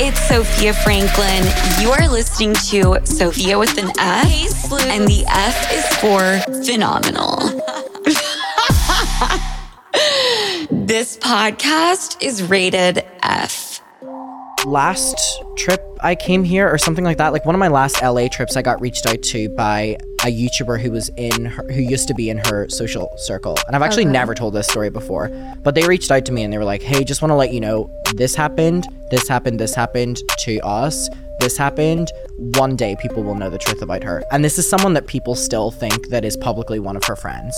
It's Sofia Franklyn. You are listening to Sophia with an F, and the F is for phenomenal. this podcast is rated F. last trip I came here or something like that, like one of my last LA trips, I got reached out to by a YouTuber who was in her, who used to be in her social circle. And I've actually never told this story before, but they reached out to me and they were like, "Hey, just want to let you know this happened, this happened, this happened to us." This happened. One day people will know the truth about her. And this is someone that people still think that is publicly one of her friends.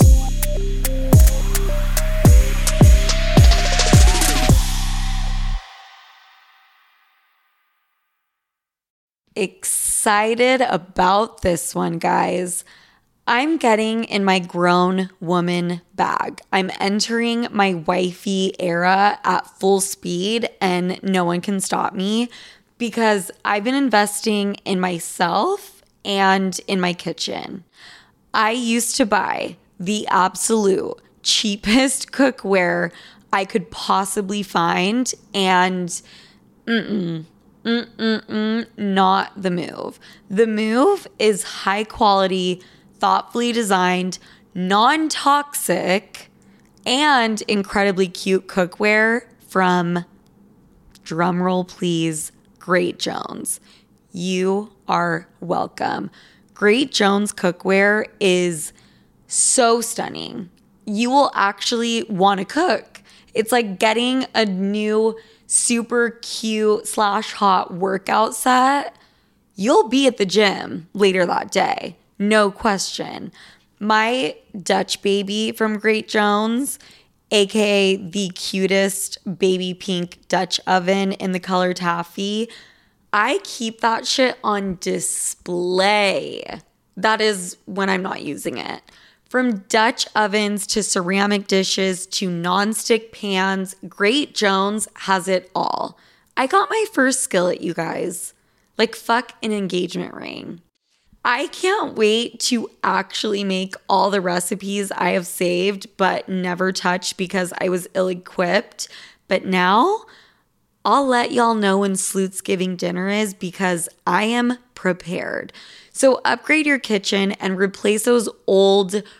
Excited about this one, guys. I'm getting in my grown woman bag. I'm entering my wifey era at full speed, and no one can stop me because I've been investing in myself and in my kitchen. I used to buy the absolute cheapest cookware I could possibly find, and not the move. The move is high quality, thoughtfully designed, non toxic, and incredibly cute cookware from, drumroll please, Great Jones. You are welcome. Great Jones cookware is so stunning. You will actually want to cook. It's like getting a new super cute slash hot workout set. You'll be at the gym later that day, no question. My Dutch baby from Great Jones, aka the cutest baby pink Dutch oven in the color taffy, I keep that shit on display. That is when I'm not using it. From Dutch ovens to ceramic dishes to nonstick pans, Great Jones has it all. I got my first skillet, you guys. Like, fuck an engagement ring. I can't wait to actually make all the recipes I have saved but never touched because I was ill equipped. But now I'll let y'all know when Sloots Giving dinner is because I am prepared. So upgrade your kitchen and replace those old,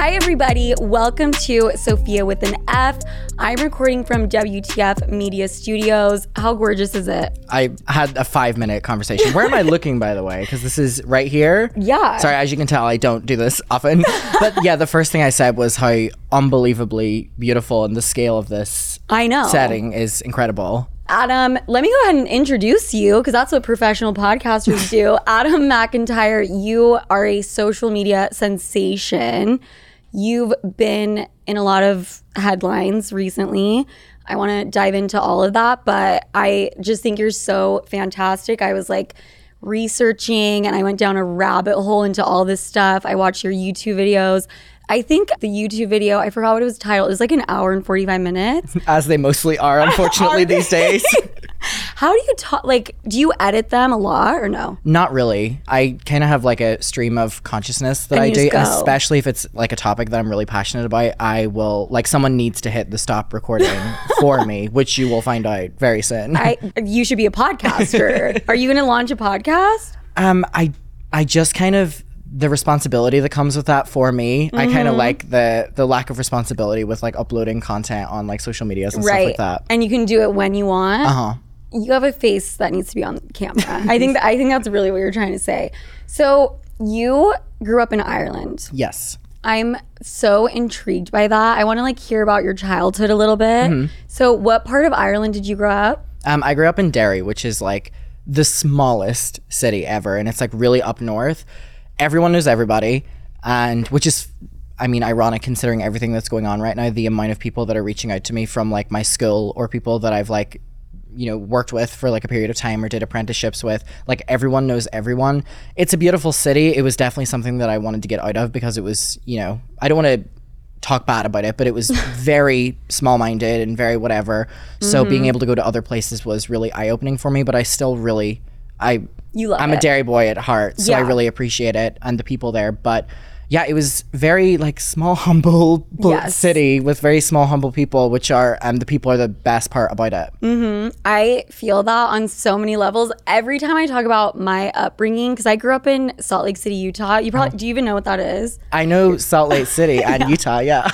Hi, everybody. Welcome to Sofia with an F. I'm recording from WTF Media Studios. How gorgeous is it? I had a five minute conversation. Where am I looking, by the way? Because this is right here. Yeah. Sorry, as you can tell, I don't do this often. but yeah, the first thing I said was how unbelievably beautiful and the scale of this I know. setting is incredible. Adam, let me go ahead and introduce you because that's what professional podcasters do. Adam McIntyre, you are a social media sensation. You've been in a lot of headlines recently. I want to dive into all of that, but I just think you're so fantastic. I was like researching and I went down a rabbit hole into all this stuff. I watched your YouTube videos. I think the YouTube video, I forgot what it was titled. It was like an hour and 45 minutes. As they mostly are, unfortunately, these days. How do you talk? Like, do you edit them a lot or no? Not really. I kind of have like a stream of consciousness that And I do, just and go. especially if it's like a topic that I'm really passionate about. I will like someone needs to hit the stop recording for me, which you will find out very soon. I you should be a podcaster. Are you going to launch a podcast? Um, I I just kind of the responsibility that comes with that for me. I kind of Mm-hmm. like the the lack of responsibility with like uploading content on like social medias and stuff like that. And you can do it when you want. Uh huh. You have a face that needs to be on camera. I think that I think that's really what you're trying to say. So, you grew up in Ireland. Yes. I'm so intrigued by that. I want to like hear about your childhood a little bit. Mm-hmm. So, what part of Ireland did you grow up? Um, I grew up in Derry, which is like the smallest city ever, and it's like really up north. Everyone knows everybody, and which is, I mean, ironic considering everything that's going on right now. The amount of people that are reaching out to me from like my school or people that I've like you know, worked with for like a period of time or did apprenticeships with. Like everyone knows everyone. It's a beautiful city. It was definitely something that I wanted to get out of because it was, you know, I don't want to talk bad about it, but it was very small minded and very whatever. So being mm-hmm. able to go to other places was really eye opening for me, but I still really I You love I'm a Derry boy at heart, so I really appreciate it and the people there. But yeah, it was very like small, humble Yes. city with very small, humble people, which are um the people are the best part about it. Mm-hmm. I feel that on so many levels. Every time I talk about my upbringing, because I grew up in Salt Lake City, Utah. You probably do you even know what that is? I know Salt Lake City and Utah, yeah.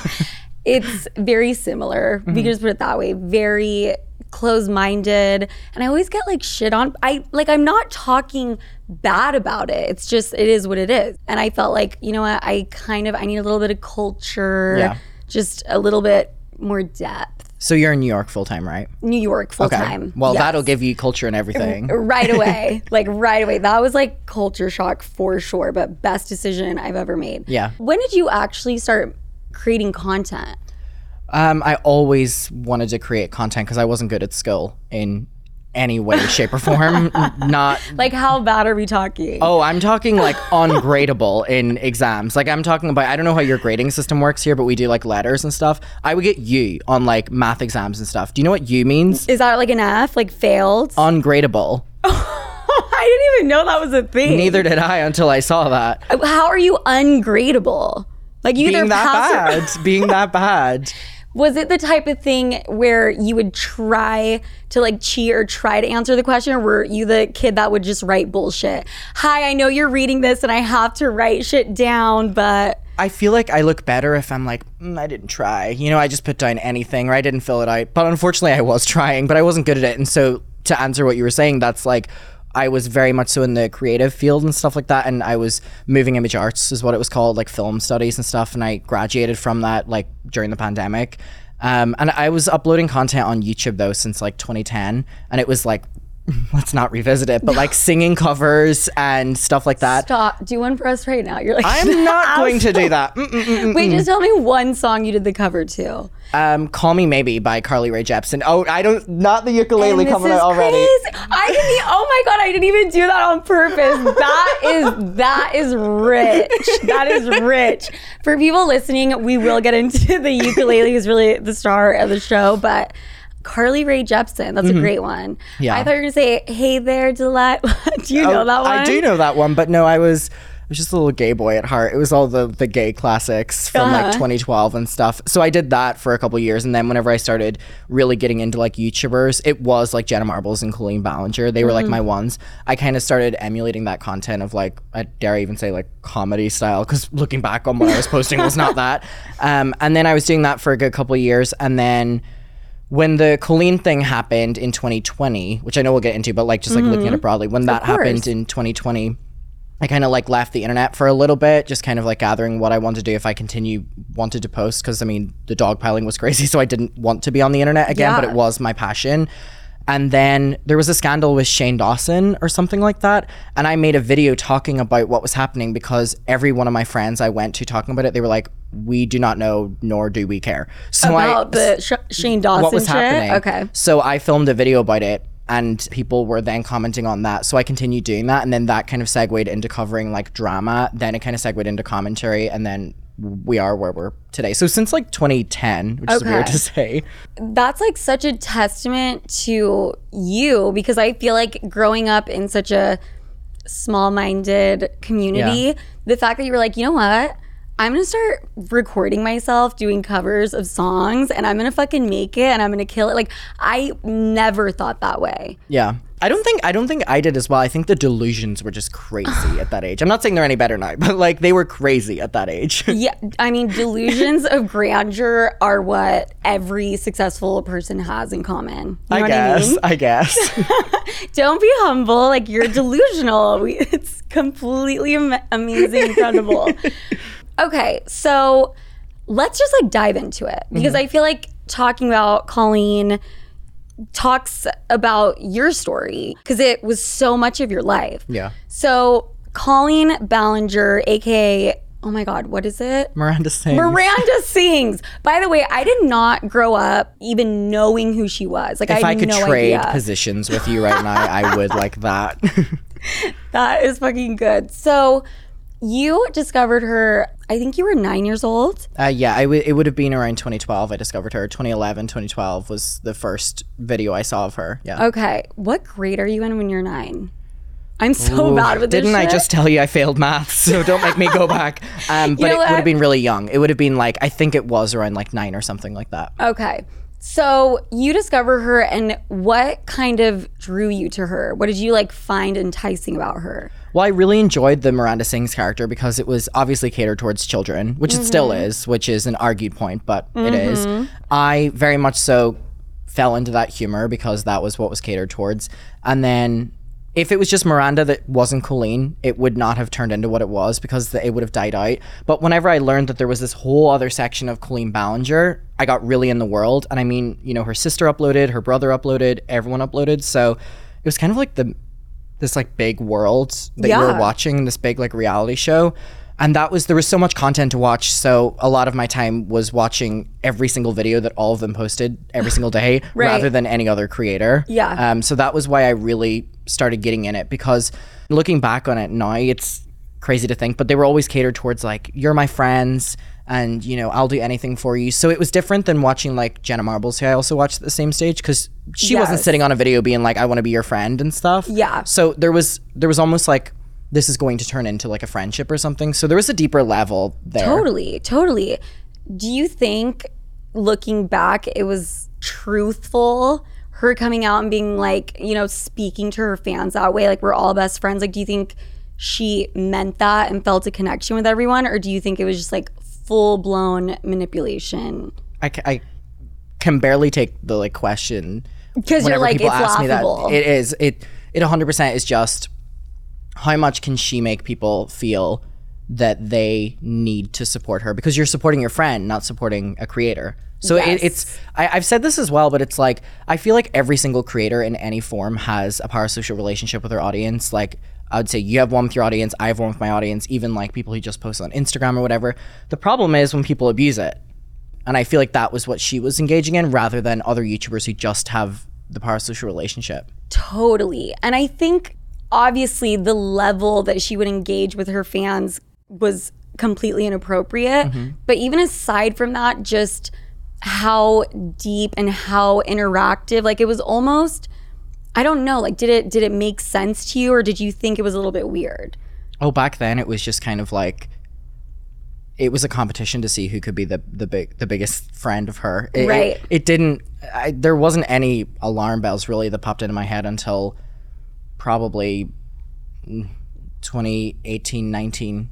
It's very similar. We can just put it that way. Very close-minded, and I always get like shit on. I like I'm not talking bad about it. It's just it is what it is. And I felt like you know what I kind of I need a little bit of culture, Yeah. just a little bit more depth. So you're in New York full time, right? New York full Okay. time. Well, Yes. that'll give you culture and everything. right away. like right away. That was like culture shock for sure, but best decision I've ever made. Yeah. When did you actually start creating content? Um, I always wanted to create content because I wasn't good at school in any way, shape, or form. Not Like how bad are we talking? Oh, I'm talking like ungradable in exams. Like I'm talking about I don't know how your grading system works here, but we do like letters and stuff. I would get U on like math exams and stuff. Do you know what U means? Is that like an F? Like failed? Ungradable. I didn't even know that was a thing. Neither did I until I saw that. How are you ungradable? Like you either Being that pass or- bad. Being that bad. Was it the type of thing where you would try to like cheat or try to answer the question, or were you the kid that would just write bullshit? Hi, I know you're reading this and I have to write shit down, but I feel like I look better if I'm like, mm, I didn't try. You know, I just put down anything or I didn't fill it out. But unfortunately, I was trying, but I wasn't good at it. And so, to answer what you were saying, that's like, I was very much so in the creative field and stuff like that. And I was moving image arts, is what it was called, like film studies and stuff. And I graduated from that like during the pandemic. Um, and I was uploading content on YouTube though since like 2010. And it was like, let's not revisit it, but like singing covers and stuff like that. stop. Do one for us right now. You're like, I'm not going to do that. Mm-mm-mm. Wait, just tell me one song you did the cover to. Um, "Call Me Maybe" by Carly Rae Jepsen. Oh, I don't, not the ukulele coming out already. crazy. I didn't. Oh my god! I didn't even do that on purpose. That is that is rich. That is rich. For people listening, we will get into the ukulele is really the star of the show, but. Carly Rae Jepsen, that's a great one. Mm-hmm. Yeah. I thought you were gonna say, "Hey there, Delilah." do you know Oh, that one? I do know that one, but no, I was, was just a little gay boy at heart. It was all the the gay classics from Uh-huh. like 2012 and stuff. So I did that for a couple years, and then whenever I started really getting into like YouTubers, it was like Jenna Marbles and Colleen Ballinger. They were Mm-hmm. like my ones. I kind of started emulating that content of like I dare I even say like comedy style because looking back on what I was posting was not that. Um, and then I was doing that for a good couple of years, and then when the Colleen thing happened in 2020, which I know we'll get into, but like just like looking at it broadly, when that happened in 2020, I kind of like left the internet for a little bit, just kind of like gathering what I wanted to do if I continue wanted to post. Because I mean, the dogpiling was crazy, so I didn't want to be on the internet again, but it was my passion. And then there was a scandal with Shane Dawson or something like that. And I made a video talking about what was happening because every one of my friends I went to talking about it, they were like, we do not know, nor do we care. So I, About the Sh- Shane Dawson what was shit. happening. Okay. So I filmed a video about it and people were then commenting on that. So I continued doing that and then that kind of segued into covering like drama. Then it kind of segued into commentary and then we are where we're today. So since like 2010, which is weird to say. that's like such a testament to you because I feel like growing up in such a small minded community, Yeah. the fact that you were like, you know what? I'm gonna start recording myself doing covers of songs and I'm gonna fucking make it and I'm gonna kill it. Like, I never thought that way. Yeah. I don't think I don't think I did as well. I think the delusions were just crazy at that age. I'm not saying they're any better now, but like they were crazy at that age. Yeah, I mean, delusions of grandeur are what every successful person has in common. You know I what guess. I mean? I guess. Don't be humble. Like you're delusional. We, it's completely am- amazing, incredible. Okay, so let's just like dive into it because Mm-hmm. I feel like talking about Colleen talks about your story because it was so much of your life. Yeah. So Colleen Ballinger, aka oh my god, what is it? Miranda sings. Miranda sings. By the way, I did not grow up even knowing who she was. Like I if had I could no trade idea. positions with you right now, I would like that. That is fucking good. So you discovered her. I think you were nine years old. uh, yeah, I w- it would have been around 2012. I discovered her. 2011, 2012 was the first video I saw of her. Yeah. Okay, what grade are you in when you're nine? I'm so Ooh, bad with this. Didn't I just tell you I failed math? So don't make me go back. Um, but know it would have been really young. It would have been like I think it was around like nine or something like that. Okay. So you discover her, and what kind of drew you to her? What did you like find enticing about her? Well, I really enjoyed the Miranda Sings character because it was obviously catered towards children, which it still Mm-hmm. is, which is an argued point, but it is. I very much so fell into that humor because that was what was catered towards. And then if it was just Miranda that wasn't Colleen, it would not have turned into what it was because the, it would have died out. But whenever I learned that there was this whole other section of Colleen Ballinger, I got really in the world. And I mean, you know, her sister uploaded, her brother uploaded, everyone uploaded. So it was kind of like the this like big world that you were watching, this big like reality show. And that was there was so much content to watch. So a lot of my time was watching every single video that all of them posted every single day, Right. rather than any other creator. Yeah. Um. So that was why I really started getting in it because looking back on it now, it's crazy to think, but they were always catered towards like you're my friends and you know I'll do anything for you. So it was different than watching like Jenna Marbles, who I also watched at the same stage because she wasn't sitting on a video being like I want to be your friend and stuff. Yeah. So there was there was almost like this is going to turn into like a friendship or something. So there was a deeper level there. Totally, totally. Do you think, looking back, it was truthful? Her coming out and being like, you know, speaking to her fans that way, like we're all best friends. Like, do you think she meant that and felt a connection with everyone, or do you think it was just like full blown manipulation? I, ca- I can barely take the like question Because you're like, people it's ask me that. laughable. It is it it 100% is just how much can she make people feel that they need to support her because you're supporting your friend, not supporting a creator. So Yes. it, it's I, I've said this as well, but it's like I feel like every single creator in any form has a parasocial relationship with their audience. Like I would say you have one with your audience, I have one with my audience, even like people who just post on Instagram or whatever. The problem is when people abuse it. And I feel like that was what she was engaging in rather than other YouTubers who just have the parasocial relationship. Totally. And I think obviously the level that she would engage with her fans was completely inappropriate. Mm-hmm. But even aside from that, just how deep and how interactive, like it was almost I don't know, like did it did it make sense to you or did you think it was a little bit weird? Oh, back then it was just kind of like it was a competition to see who could be the the big the biggest friend of her. It, it- Right. It, didn't. I, there wasn't any alarm bells really that popped into my head until probably mm, 2018, 19.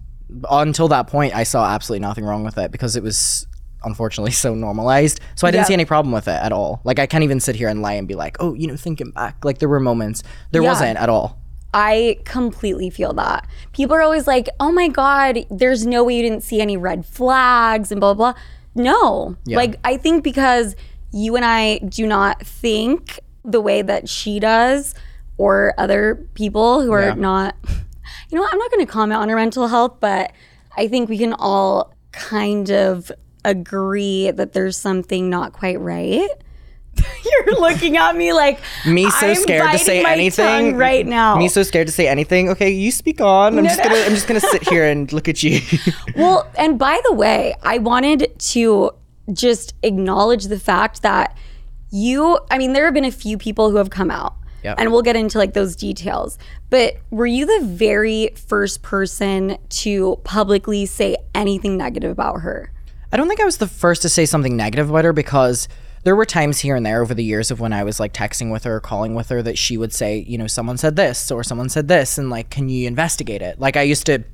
Until that point, I saw absolutely nothing wrong with it because it was unfortunately so normalized. So I didn't Yeah. see any problem with it at all. Like I can't even sit here and lie and be like, oh, you know, thinking back, like there were moments. There Yeah. wasn't at all. I completely feel that. People are always like, "Oh my god, there's no way you didn't see any red flags and blah blah." blah. No. Like I think because you and I do not think the way that she does or other people who are Yeah. not You know, what? I'm not going to comment on her mental health, but I think we can all kind of agree that there's something not quite right. You're looking at me like Me so I'm scared to say anything right now. Me so scared to say anything. Okay, you speak on. I'm No, just no. gonna I'm just gonna sit here and look at you. Well, and by the way, I wanted to just acknowledge the fact that you, I mean, there have been a few people who have come out. Yep. And we'll get into like those details. But were you the very first person to publicly say anything negative about her? I don't think I was the first to say something negative about her because there were times here and there over the years of when I was like texting with her or calling with her that she would say, you know, someone said this or someone said this and like, can you investigate it? Like I used to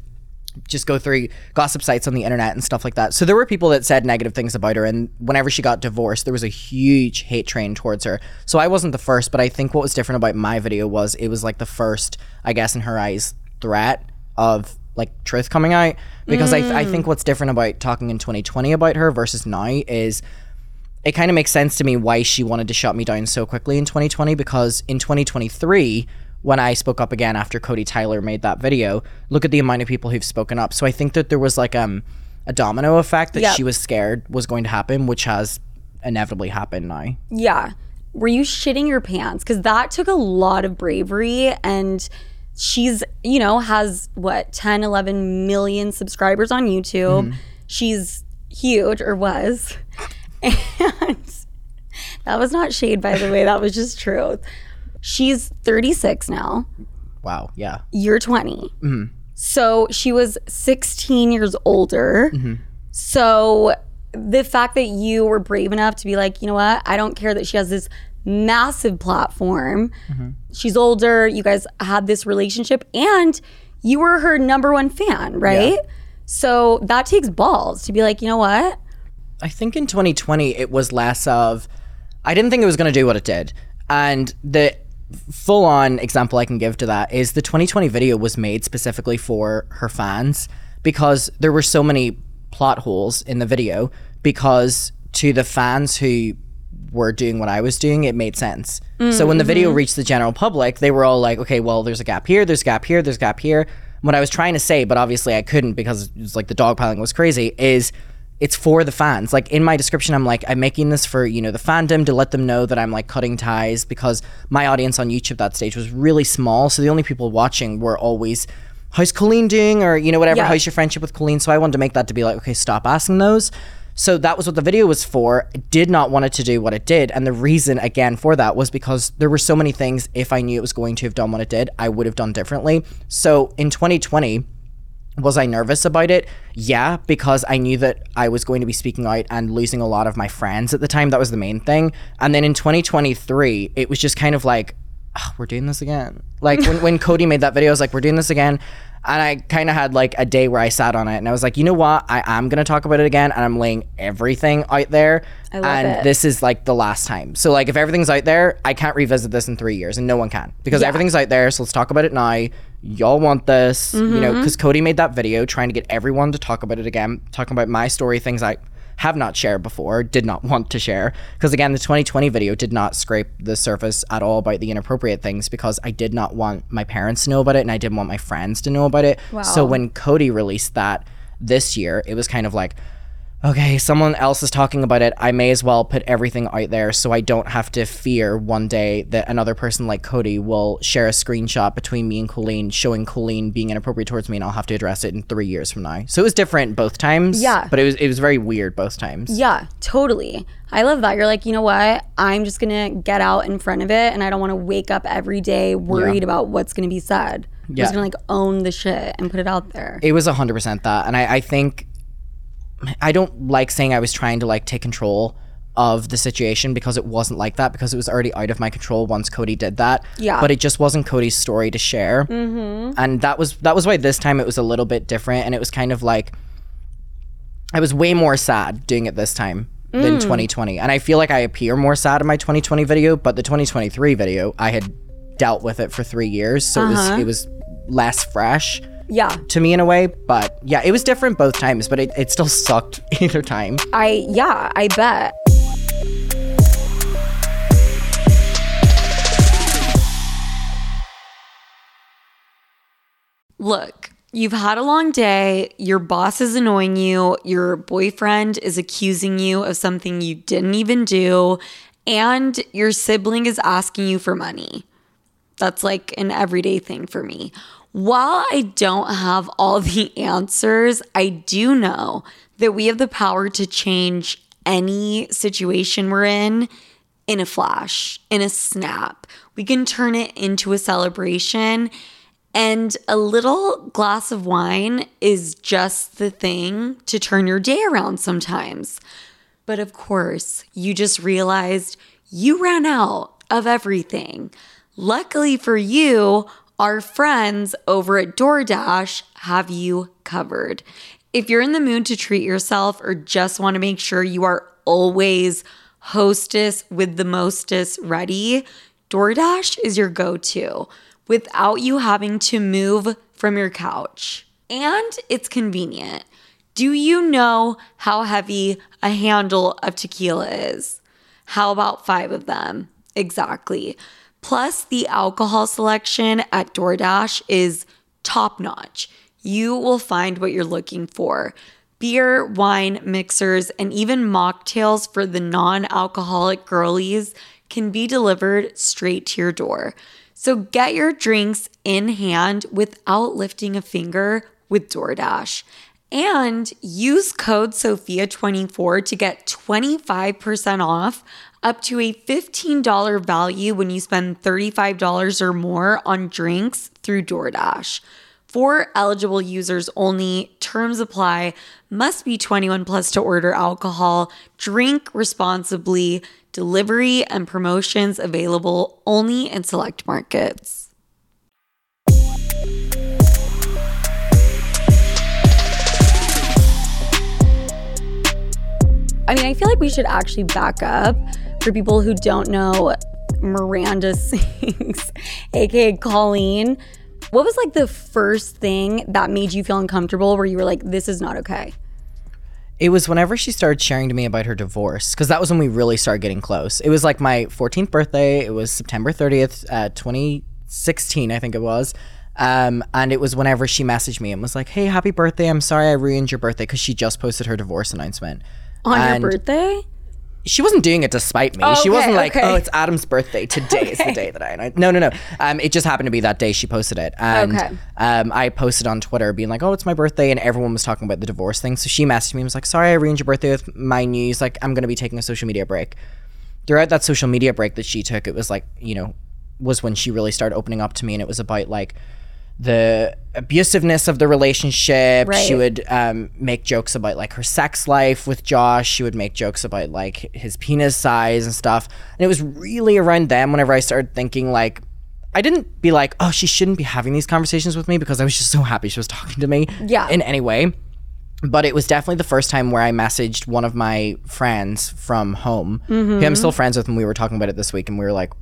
just go through gossip sites on the internet and stuff like that. So there were people that said negative things about her and whenever she got divorced, there was a huge hate train towards her. So I wasn't the first, but I think what was different about my video was it was like the first, I guess in her eyes, threat of like truth coming out because I, I think what's different about talking in 2020 about her versus now is it kind of makes sense to me why she wanted to shut me down so quickly in 2020 because in 2023 when I spoke up again after Cody Tyler made that video, look at the amount of people who've spoken up. So I think that there was like um a domino effect that Yep. she was scared was going to happen, which has inevitably happened now. Yeah. Were you shitting your pants? Because that took a lot of bravery. And she's, you know, has what, 10, 11 million subscribers on YouTube. Mm-hmm. She's huge or was. And that was not shade, by the way. That was just truth. She's 36 now. Wow. Yeah. You're 20. Mm-hmm. So she was 16 years older. Mm-hmm. So the fact that you were brave enough to be like, you know what? I don't care that she has this massive platform. Mm-hmm. She's older. You guys had this relationship and you were her number one fan, right? So that takes balls to be like, you know what? I think in 2020 it was less of I didn't think it was going to do what it did. And the full on example I can give to that is the 2020 video was made specifically for her fans because there were so many plot holes in the video because to the fans who were doing what I was doing, it made sense. So when the mm-hmm. video reached the general public, they were all like, okay, well, there's a gap here, there's a gap here, there's a gap here. What I was trying to say, but obviously I couldn't because it was like the dogpiling was crazy, is it's for the fans. Like in my description, I'm like, I'm making this for, you know, the fandom to let them know that I'm like cutting ties because my audience on YouTube that stage was really small. So the only people watching were always, how's Colleen doing? Or, you know, whatever, Yeah. how's your friendship with Colleen? So I wanted to make that to be like, okay, stop asking those. So that was what the video was for. It did not want it to do what it did. And the reason, again, for that was because there were so many things, if I knew it was going to have done what it did, I would have done differently. So in 2020, was I nervous about it? Yeah, because I knew that I was going to be speaking out and losing a lot of my friends at the time. That was the main thing. And then in 2023, it was just kind of like, "Ah, we're doing this again. Like when, when Cody made that video, I was like, we're doing this again. And I kind of had like a day where I sat on it and I was like, you know what? I am going to talk about it again and I'm laying everything out there. And it. this is like the last time. So like if everything's out there, I can't revisit this in three years and no one can because Yeah. everything's out there. So let's talk about it now. Y'all want this, you know, Mm-hmm. because Cody made that video trying to get everyone to talk about it again, talking about my story, things I have not shared before, did not want to share. Because again, the 2020 video did not scrape the surface at all about the inappropriate things because I did not want my parents to know about it and I didn't want my friends to know about it. So when Cody released that this year, it was kind of like, okay, someone else is talking about it. I may as well put everything out there so I don't have to fear one day that another person like Cody will share a screenshot between me and Colleen showing Colleen being inappropriate towards me and I'll have to address it in three years from now. So it was different both times. Yeah. But it was it was very weird both times. Yeah, totally. I love that. You're like, you know what? I'm just going to get out in front of it and I don't want to wake up every day worried about what's going to be said. I'm Yeah. just going to like own the shit and put it out there. It was hundred percent that. And I, I think I don't like saying I was trying to like take control of the situation because it wasn't like that because it was already out of my control once Cody did that. Yeah. But it just wasn't Cody's story to share. Mm-hmm. And that was that was why this time it was a little bit different and it was kind of like I was way more sad doing it this time than 2020. And I feel like I appear more sad in my 2020 video, but the 2023 video I had dealt with it for 3 years, so it was it was less fresh Yeah. to me in a way. But yeah, it was different both times, but it, it still sucked either time. I, yeah, I bet. Look, you've had a long day. Your boss is annoying you. Your boyfriend is accusing you of something you didn't even do. And your sibling is asking you for money. That's like an everyday thing for me. While I don't have all the answers, I do know that we have the power to change any situation we're in in a flash, in a snap. We can turn it into a celebration. And a little glass of wine is just the thing to turn your day around sometimes. But of course, you just realized you ran out of everything. Luckily for you, our friends over at DoorDash have you covered. If you're in the mood to treat yourself or just want to make sure you are always hostess with the mostest ready, DoorDash is your go to without you having to move from your couch. And it's convenient. Do you know how heavy a handle of tequila is? How about five of them? Exactly. Plus, the alcohol selection at DoorDash is top notch. You will find what you're looking for beer, wine, mixers, and even mocktails for the non alcoholic girlies can be delivered straight to your door. So get your drinks in hand without lifting a finger with DoorDash. And use code SOFIA24 to get 25% off up to a $15 value when you spend $35 or more on drinks through DoorDash. For eligible users only, terms apply, must be 21 plus to order alcohol, drink responsibly, delivery and promotions available only in select markets. I mean, I feel like we should actually back up for people who don't know Miranda Sings, aka Colleen. What was like the first thing that made you feel uncomfortable where you were like, this is not okay? It was whenever she started sharing to me about her divorce, because that was when we really started getting close. It was like my 14th birthday. It was September 30th, uh, 2016, I think it was. Um, and it was whenever she messaged me and was like, "Hey, happy birthday! I'm sorry I ruined your birthday," because she just posted her divorce announcement On And- your birthday? She wasn't doing it to spite me. Oh, she wasn't like, okay. "Oh, it's Adam's birthday. Today is the day that I." I no, no, no. Um, it just happened to be that day she posted it, and Okay. um, I posted on Twitter being like, "Oh, it's my birthday," and everyone was talking about the divorce thing. So she messaged me and was like, "Sorry, I ruined your birthday with my news. Like, I'm gonna be taking a social media break." Throughout that social media break that she took, it was like, you know, was when she really started opening up to me, and it was about like the abusiveness of the relationship. She would um, make jokes about like her sex life with Josh. She would make jokes about like his penis size and stuff. And it was really around them whenever I started thinking like, I didn't be like, oh, she shouldn't be having these conversations with me because I was just so happy she was talking to me. Yeah. In any way. But it was definitely the first time where I messaged one of my friends from home, who I'm still friends with, and we were talking about it this week, and we were like,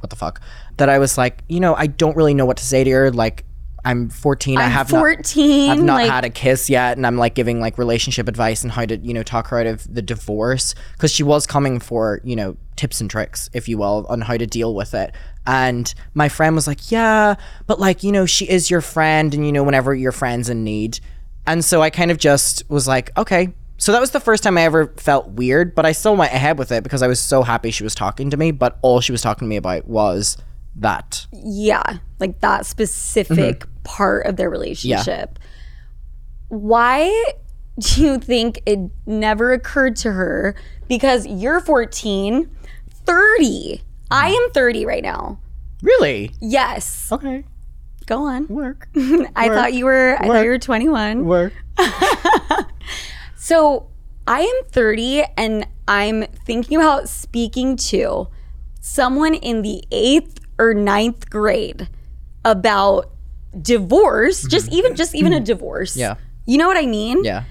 what the fuck? That I was like, you know, I don't really know what to say to her. Like, I'm 14. I I'm have 14. Not, I've not like, had a kiss yet, and I'm like giving like relationship advice and how to you know talk her out of the divorce because she was coming for you know tips and tricks, if you will, on how to deal with it. And my friend was like, yeah, but like you know she is your friend, and you know whenever your friend's in need, and so I kind of just was like, okay. So that was the first time I ever felt weird, but I still went ahead with it because I was so happy she was talking to me. But all she was talking to me about was that. yeah, like that specific Mm-hmm. Part of their relationship. Why do you think it never occurred to her? Because you're 14, 30. I am 30 right now. Really? Yes. Okay. Go on. Work. I thought you were I thought Work. you were 21. Work. So I am 30 and I'm thinking about speaking to someone in the eighth or ninth grade about divorce, just even just even a divorce. Mm-hmm. Yeah. You know what I mean? Yeah.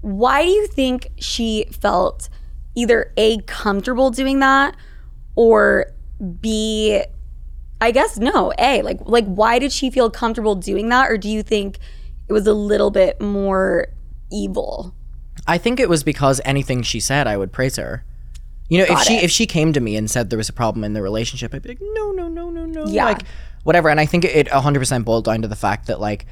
Why do you think she felt either A comfortable doing that or B I guess no, A, like like why did she feel comfortable doing that or do you think it was a little bit more evil? I think it was because anything she said, I would praise her. You know, if she it. if she came to me and said there was a problem in the relationship, I'd be like, no, no, no, no, no, Yeah. like whatever. And I think it 100 percent boiled down to the fact that like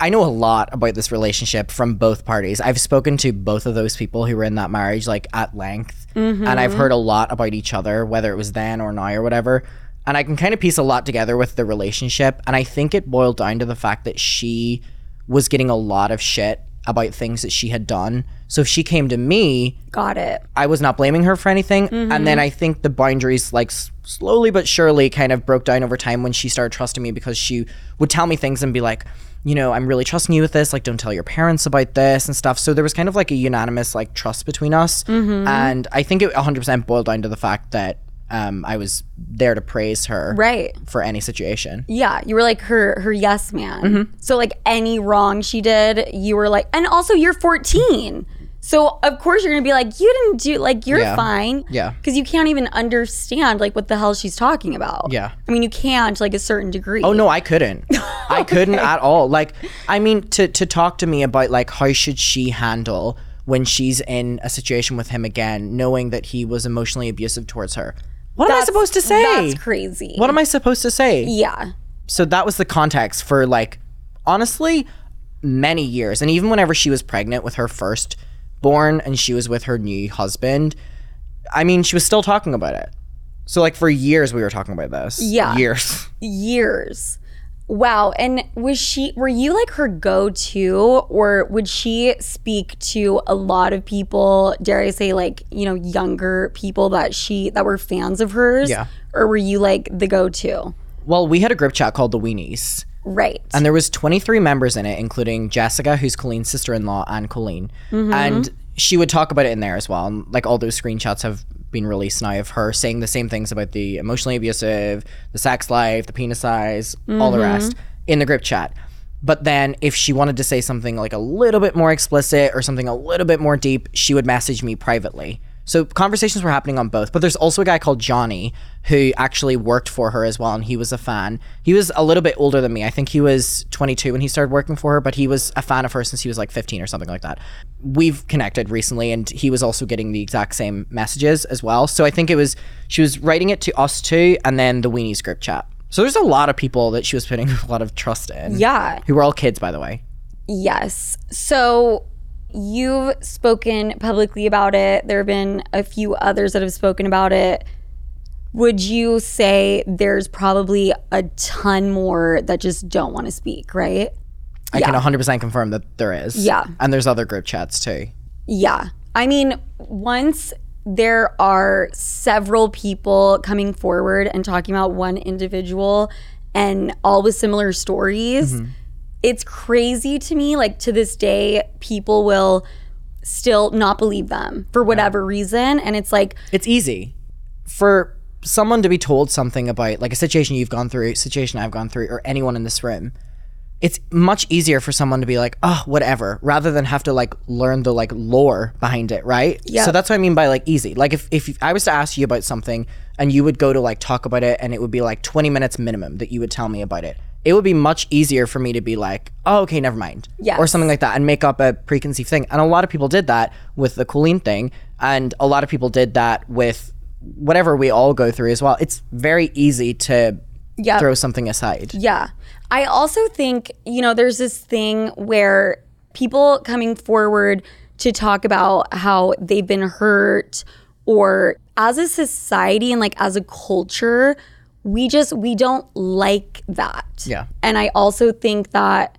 I know a lot about this relationship from both parties. I've spoken to both of those people who were in that marriage like at length, mm-hmm. and I've heard a lot about each other, whether it was then or now or whatever. And I can kind of piece a lot together with the relationship. And I think it boiled down to the fact that she was getting a lot of shit about things that she had done. So if she came to me, Got it. I was not blaming her for anything. And then I think the boundaries, like s- slowly but surely, kind of broke down over time when she started trusting me because she would tell me things and be like, you know, I'm really trusting you with this. Like, don't tell your parents about this and stuff. So there was kind of like a unanimous like trust between us. And I think it 100% boiled down to the fact that um, I was there to praise her Right. for any situation. Yeah, you were like her her yes man. Mm-hmm. So like any wrong she did, you were like and also you're 14. So of course you're going to be like you didn't do like you're Yeah. fine. Yeah. Cuz you can't even understand like what the hell she's talking about. Yeah. I mean you can't to like a certain degree. Oh no, I couldn't. I couldn't at all. Like, I mean, to to talk to me about like how should she handle when she's in a situation with him again, knowing that he was emotionally abusive towards her. What am I supposed to say? That's crazy. What am I supposed to say? Yeah. So that was the context for like honestly many years. And even whenever she was pregnant with her first born and she was with her new husband, I mean, she was still talking about it. So like for years we were talking about this. Yeah. Years. Years. Wow. And was she, were you like her go to, or would she speak to a lot of people, dare I say, like, you know, younger people that she, that were fans of hers? Yeah. Or were you like the go to? Well, we had a group chat called the Weenies. Right. And there was 23 members in it, including Jessica, who's Colleen's sister-in-law, and Colleen. Mm-hmm. And she would talk about it in there as well. And like all those screenshots have been released now of her saying the same things about the emotionally abusive, the sex life, the penis size, all the mm-hmm. rest in the group chat. But then if she wanted to say something like a little bit more explicit or something a little bit more deep, she would message me privately. So conversations were happening on both. But there's also a guy called Johnny who actually worked for her as well, and he was a fan. He was a little bit older than me. I think he was 22 when he started working for her, but he was a fan of her since he was like 15 or something like that. We've connected recently, and he was also getting the exact same messages as well. So I think it was she was writing it to us too, and then the Weenies group chat. So there's a lot of people that she was putting a lot of trust in. yeah. Who were all kids, by the way. Yes. So you've spoken publicly about it. There have been a few others that have spoken about it. Would you say there's probably a ton more that just don't want to speak, right? I can 100% confirm that there is. Yeah. And there's other group chats too. Yeah. I mean, once there are several people coming forward and talking about one individual and all with similar stories, mm-hmm. It's crazy to me. Like to this day, people will still not believe them for whatever reason. And it's like, it's easy for someone to be told something about like a situation you've gone through, situation I've gone through, or anyone in this room. It's much easier for someone to be like, oh, whatever, rather than have to like learn the like lore behind it, right? Yeah. So that's what I mean by like easy. Like if if I was to ask you about something and you would go to like talk about it and it would be like 20 minutes minimum that you would tell me about it. It would be much easier for me to be like, oh, okay, never mind. Yes. Or something like that and make up a preconceived thing. And a lot of people did that with the Colleen thing. And a lot of people did that with whatever we all go through as well. It's very easy to yeah. throw something aside. Yeah. I also think, you know, there's this thing where people coming forward to talk about how they've been hurt or as a society and like as a culture, we just we don't like that. Yeah. And I also think that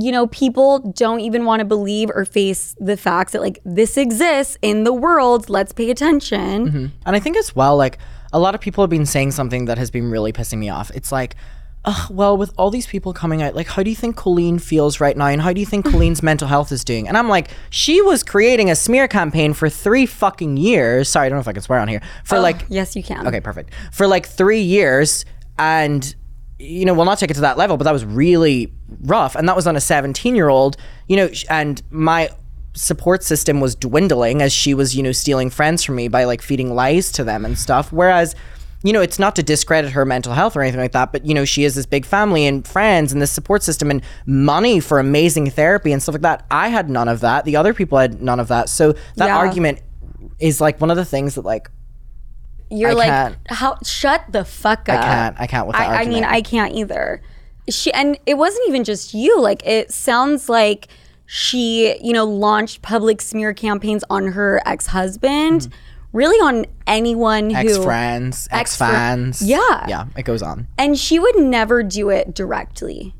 you know, people don't even want to believe or face the facts that like this exists in the world. Let's pay attention. Mm-hmm. And I think as well, like a lot of people have been saying something that has been really pissing me off. It's like, Ugh, well, with all these people coming out, like, how do you think Colleen feels right now? And how do you think Colleen's mental health is doing? And I'm like, she was creating a smear campaign for three fucking years. Sorry, I don't know if I can swear on here. For like, Yes, you can. Okay, perfect. For like three years, and you know, we'll not take it to that level, but that was really rough, and that was on a 17 year old. You know, and my support system was dwindling as she was, you know, stealing friends from me by like feeding lies to them and stuff. Whereas. You know, it's not to discredit her mental health or anything like that, but you know, she has this big family and friends and this support system and money for amazing therapy and stuff like that. I had none of that. The other people had none of that. So that Yeah. argument is like one of the things that like You're I like, can't. how? Shut the fuck up. I can't I can't with that I, I mean. I can't either. She and it wasn't even just you. Like it sounds like she, you know, launched public smear campaigns on her ex-husband, mm-hmm. Really on anyone who ex friends, ex fans. Yeah. Yeah, it goes on. and she would never do it directly,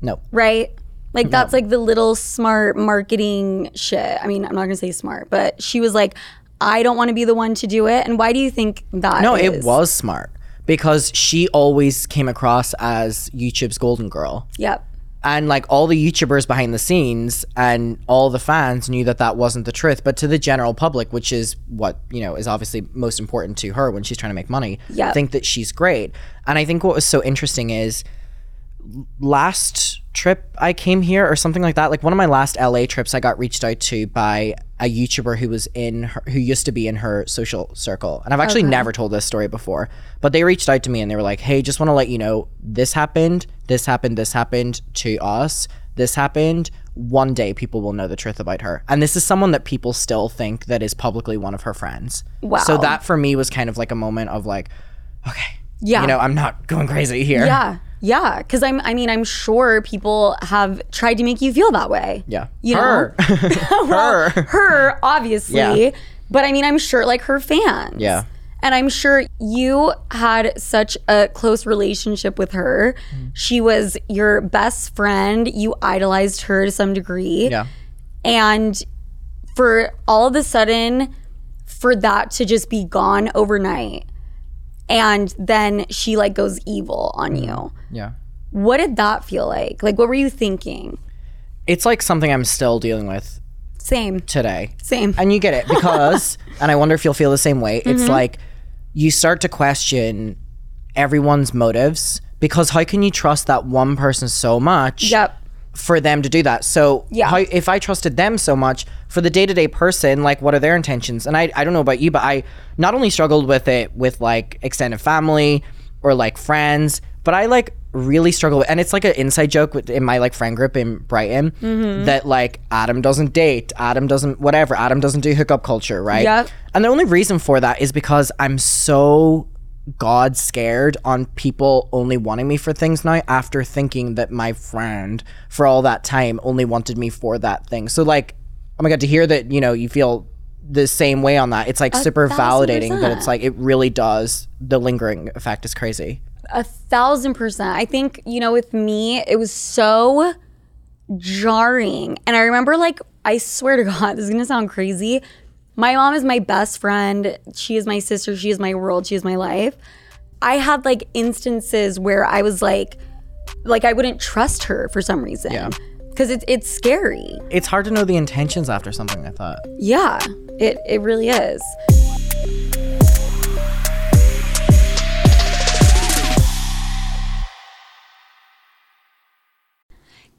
No. right? Like that's like the little smart marketing shit. I mean, I'm not gonna say smart, but she was like, I don't want to be the one to do it. And why do you think that? No, it was smart because she always came across as YouTube's golden girl. Yep. And like all the YouTubers behind the scenes and all the fans knew that that wasn't the truth. But to the general public, which is what, you know, is obviously most important to her when she's trying to make money, Yeah. think that she's great. And I think what was so interesting is last trip I came here or something like that, like one of my last LA trips, I got reached out to by a YouTuber who was in her, who used to be in her social circle. And I've actually never told this story before, but they reached out to me and they were like, "Hey, just want to let you know this happened, this happened, this happened to us. This happened. one day people will know the truth about her. And this is someone that people still think that is publicly one of her friends. Wow. So that for me was kind of like a moment of like, okay, Yeah. you know, I'm not going crazy here. Yeah. Yeah. Because I'm, I mean, I'm sure people have tried to make you feel that way. Yeah. You her. well, her. her, obviously. Yeah. But I mean, I'm sure like her fans. Yeah. And I'm sure you had such a close relationship with her. Mm. She was your best friend. You idolized her to some degree. Yeah. And for all of a sudden, for that to just be gone overnight, and then she like goes evil on Mm. you. Yeah. What did that feel like? Like, what were you thinking? It's like something I'm still dealing with Same, today. same. And you get it because, and I wonder if you'll feel the same way. It's Mm-hmm. like you start to question everyone's motives because how can you trust that one person so much Yep. For them to do that? So, Yeah. how, if I trusted them so much for the day to day person, like what are their intentions? And I, I don't know about you, but I not only struggled with it with like extended family or like friends, but I like really struggle with, and it's like an inside joke with, in my like friend group in Brighton Mm-hmm. that like Adam doesn't date, Adam doesn't whatever, Adam doesn't do hookup culture, right? Yep. And the only reason for that is because I'm so God scared on people only wanting me for things now after thinking that my friend for all that time only wanted me for that thing. So like, oh my god, to hear that you know you feel the same way on that, it's like super thousand validating. But it's like it really does. The lingering effect is crazy. A thousand percent. I think, you know, with me, it was so jarring. And I remember, like, I swear to God, this is to sound crazy. My mom is my best friend. She is my sister. She is my world. She is my life. I had like instances where I was like, like I wouldn't trust her for some reason. Yeah. Because it's it's scary. It's hard to know the intentions after something I thought. Yeah. It it really is.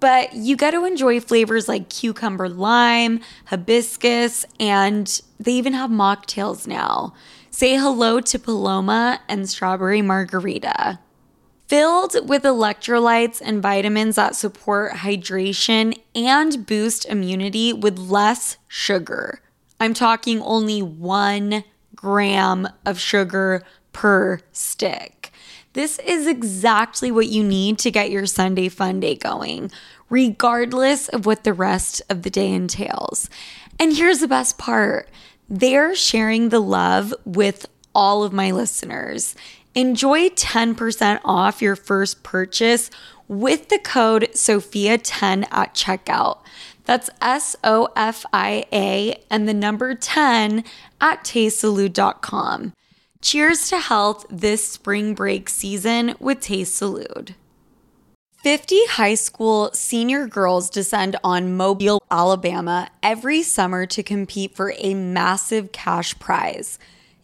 but you get to enjoy flavors like cucumber lime, hibiscus, and they even have mocktails now. Say hello to Paloma and strawberry margarita. Filled with electrolytes and vitamins that support hydration and boost immunity with less sugar. I'm talking only one gram of sugar per stick. This is exactly what you need to get your Sunday fun day going, regardless of what the rest of the day entails. And here's the best part they're sharing the love with all of my listeners. Enjoy 10% off your first purchase with the code SOFIA10 at checkout. That's S O F I A and the number 10 at tastesalud.com. Cheers to health this spring break season with Taste Salud. 50 high school senior girls descend on Mobile, Alabama every summer to compete for a massive cash prize.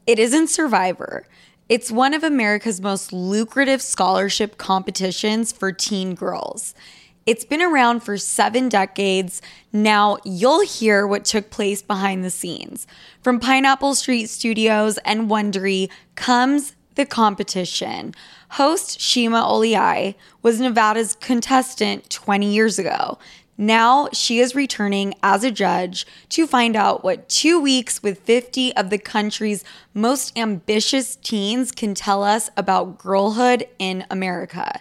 It isn't Survivor. It's one of America's most lucrative scholarship competitions for teen girls. It's been around for seven decades. Now you'll hear what took place behind the scenes. From Pineapple Street Studios and Wondery comes the competition. Host Shima Oliai was Nevada's contestant 20 years ago. Now she is returning as a judge to find out what two weeks with 50 of the country's most ambitious teens can tell us about girlhood in America.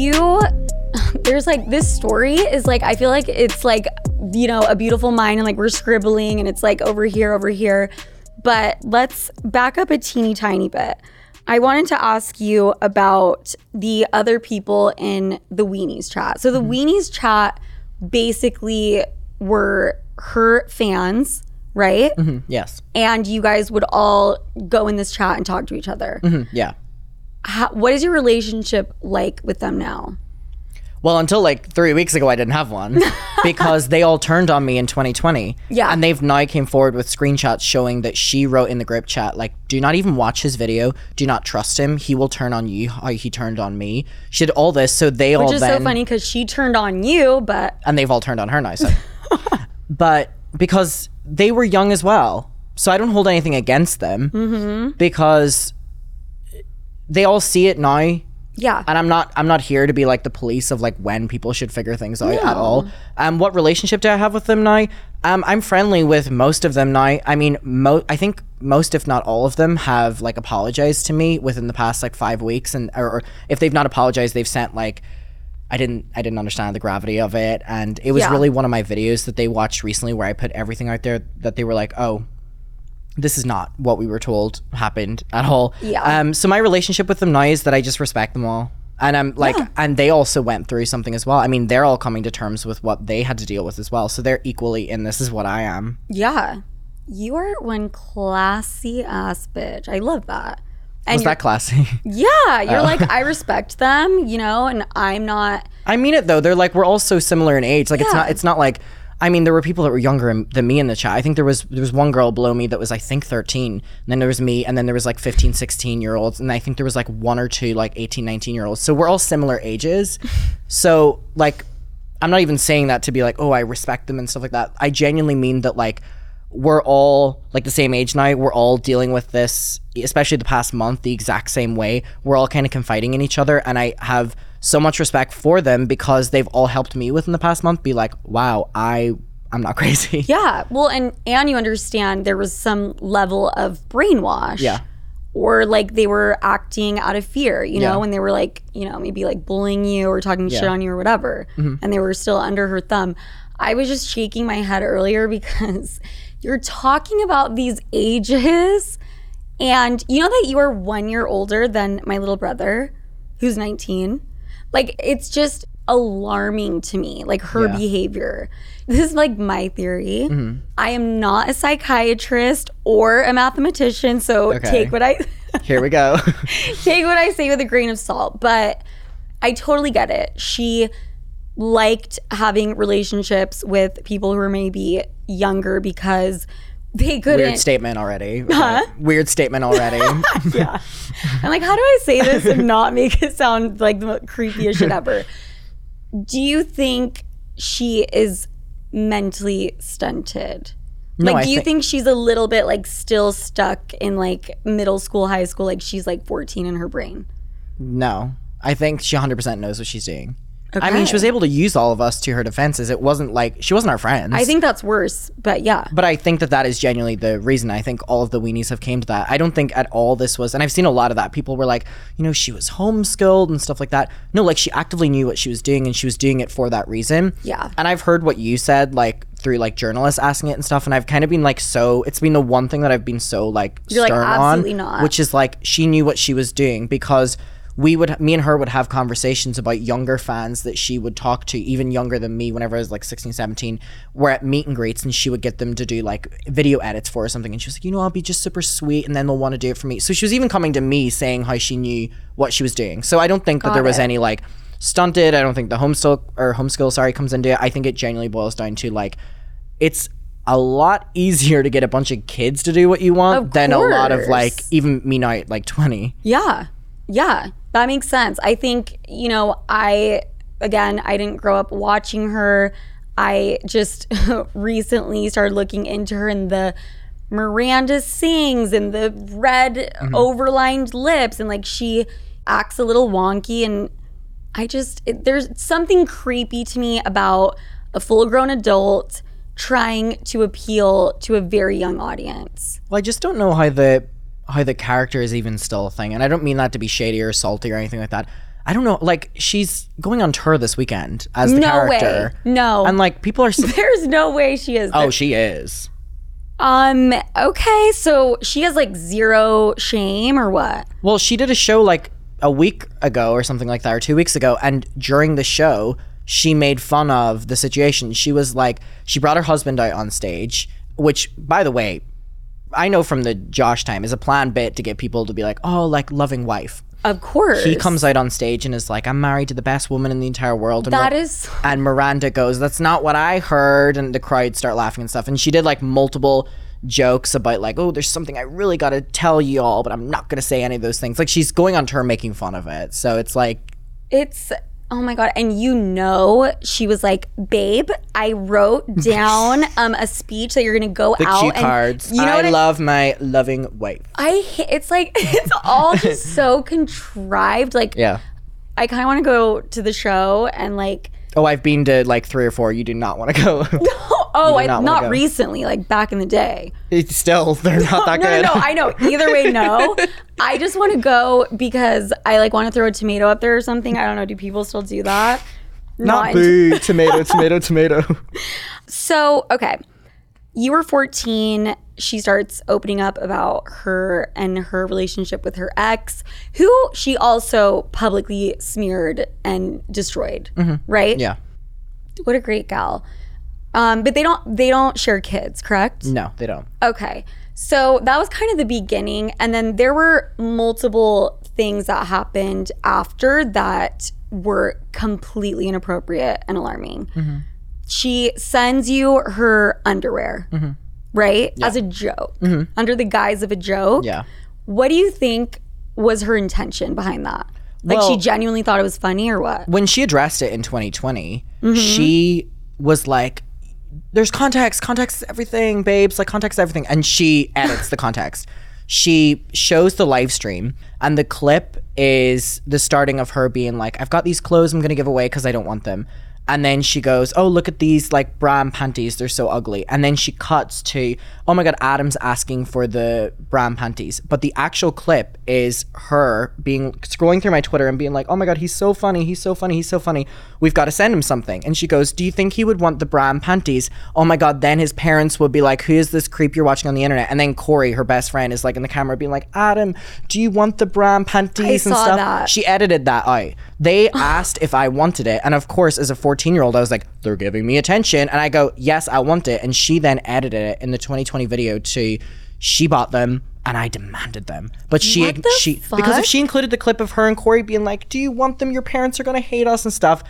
You, there's like this story is like, I feel like it's like, you know, a beautiful mind and like we're scribbling and it's like over here, over here. But let's back up a teeny tiny bit. I wanted to ask you about the other people in the Weenies chat. So the Weenies chat basically were her fans, right? Yes. And you guys would all go in this chat and talk to each other. Mhm, Yeah. How, what is your relationship like with them now? Well, until like three weeks ago, I didn't have one because they all turned on me in 2020. Yeah. And they've now came forward with screenshots showing that she wrote in the group chat, like, do not even watch his video. Do not trust him. He will turn on you how he turned on me. She did all this. So they all Which is then, so funny because she turned on you, but and they've all turned on her now. So. but because they were young as well. So I don't hold anything against them Mm-hmm. because they all see it now yeah. and I'm not I'm not here to be like the police of like when people should figure things out at all. Um, what relationship do I have with them now? Um, I'm friendly with most of them now. I mean, mo- I think most, if not all of them, have like apologized to me within the past like five weeks, and or, or if they've not apologized, they've sent like. I didn't I didn't understand the gravity of it and it was Yeah. really one of my videos that they watched recently where I put everything out there that they were like, "Oh, this is not what we were told happened at all. Yeah. Um. So my relationship with them now is that I just respect them all, and I'm like, and they also went through something as well. I mean, they're all coming to terms with what they had to deal with as well. So they're equally in this is what I am. Yeah. You are one classy ass bitch. I love that. And Was that classy? yeah, you're Oh. like, I respect them, you know, and I'm not. I mean it though. They're like we're all so similar in age. Like it's not. It's not like. I mean, there were people that were younger than me in the chat. I think there was there was one girl below me that was I think 13. And then there was me and then there was like 15, 16 year olds and I think there was like one or two like 18, 19 year olds. So we're all similar ages. so like I'm not even saying that to be like, "Oh, I respect them" and stuff like that. I genuinely mean that like we're all like the same age now. We're all dealing with this, especially the past month, the exact same way. We're all kind of confiding in each other, and I have so much respect for them because they've all helped me within the past month. Be like, wow, I I'm not crazy. Yeah. Well, and and you understand there was some level of brainwash. Yeah. Or like they were acting out of fear, you know, Yeah. when they were like, you know, maybe like bullying you or talking shit Yeah. Mm-hmm. on you or whatever, and they were still under her thumb. I was just shaking my head earlier because you're talking about these ages, and you know that you are one year older than my little brother, who's 19. Like it's just alarming to me, like her Yeah. behavior. This is like my theory. Mm-hmm. I am not a psychiatrist or a mathematician, so Okay. take what I Here we go. take what I say with a grain of salt. But I totally get it. She liked having relationships with people who are maybe younger because they couldn't. Weird statement already. Okay. Weird statement already. yeah. I'm like, how do I say this and not make it sound like the creepiest shit ever? Do you think she is mentally stunted? No, like, do you thi- think she's a little bit like still stuck in like middle school, high school? Like she's like 14 in her brain. no, I think she 100 percent knows what she's doing. I mean, she was able to use all of us to her defenses. It wasn't like she wasn't our friends. I think that's worse, but yeah. but I think that that is genuinely the reason. I think all of the weenies have came to that. I don't think at all this was, and I've seen a lot of that. People were like, you know, she was homeschooled and stuff like that. No, like she actively knew what she was doing, and she was doing it for that reason. Yeah. And I've heard what you said, like through like journalists asking it and stuff, and I've kind of been like so. It's been the one thing that I've been so like You're like, stern absolutely on, not. which is like she knew what she was doing because we would me and her would have conversations about younger fans that she would talk to even younger than me whenever I was like 16 17 we're at meet and greets and she would get them to do like video edits for or something. And she was like you know I'll be just super sweet and then they'll want to do it for me. So she was even coming to me saying how she knew what she was doing. So I don't think that there was any like stunted I don't think the homeschool or homeschool sorry comes into it. I think it genuinely boils down to like it's a lot easier to get a bunch of kids to do what you want Of than a lot of like even me now like 20 Yeah. Yeah. That makes sense. I think, you know, I, again, I didn't grow up watching her. I just recently started looking into her and the Miranda sings and the red mm-hmm. overlined lips and like she acts a little wonky and I just it, there's something creepy to me about a full-grown adult trying to appeal to a very young audience. Well, I just don't know how the how the character is even still a thing, and I don't mean that to be shady or salty or anything like that. I don't know. Like she's going on tour this weekend as the No character. way. No. and like people are. There's no way she is. oh, she is. Um. Okay. So she has like zero shame or what? Well, she did a show like a week ago or something like that, or two weeks ago, and during the show, she made fun of the situation. She was like, she brought her husband out on stage, which, by the way, I know from the Josh time is a planned bit to get people to be like, oh, like loving wife. Of course. He comes out on stage and is like, I'm married to the best woman in the entire world. And That Mir- is. and Miranda goes, That's not what I heard. And the crowd start laughing and stuff. And she did like multiple jokes about like, oh, there's something I really got to tell you all, but I'm not going to say any of those things. Like she's going on tour making fun of it. So it's like, It's. Oh my god! And you know, she was like, "Babe, I wrote down um a speech that you're gonna go the out cue and cards. you know I I- love my loving wife. I it's like it's all just so contrived. Like Yeah. I kind of want to go to the show and like Oh, I've been to like three or four. You do not want to go. Oh, I, not not, recently, like back in the day. It's Still, they're not that no, good. no, no. I know. Either way, no. I just want to go because I like want to throw a tomato up there or something. I don't know. Do people still do that? not in- boo. Tomato, tomato, tomato. So, okay. You were 14. She starts opening up about her and her relationship with her ex, who she also publicly smeared and destroyed. Mm-hmm. Right? Yeah. What a great gal. Um, but they don't they don't share kids, correct? No, they don't. Okay. So that was kind of the beginning. And then there were multiple things that happened after that were completely inappropriate and alarming. She sends you her underwear, right? As a joke, under the guise of a joke. Yeah. What do you think was her intention behind that? Like she genuinely thought it was funny or what? when she addressed it in 2020, Mm-hmm. she was like, "There's context. Context everything, babes. Like context everything." And she edits the context. She shows the live stream, and the clip is the starting of her being like, "I've got these clothes I'm gonna give away because I don't want them." And then she goes, "Oh, look at these like bra panties. They're so ugly." And then she cuts to, "Oh my god, Adam's asking for the bra panties." But the actual clip is her being scrolling through my Twitter and being like, "Oh my god, he's so funny. He's so funny. He's so funny. We've got to send him something." And she goes, "Do you think he would want the bra panties?" Oh my god, then his parents would be like, "Who is this creep you're watching on the internet?" And then Corey, her best friend, is like in the camera being like, "Adam, do you want the bra panties and saw stuff?" that. She edited that out. They asked if I wanted it, and of course, as a 14 year old, I was like, "They're giving me attention," and I go, "Yes, I want it." And she then edited it in the 2020 video to, "She bought them." And I demanded them, but she the she because if she included the clip of her and Corey being like, "Do you want them? Your parents are gonna hate us and stuff."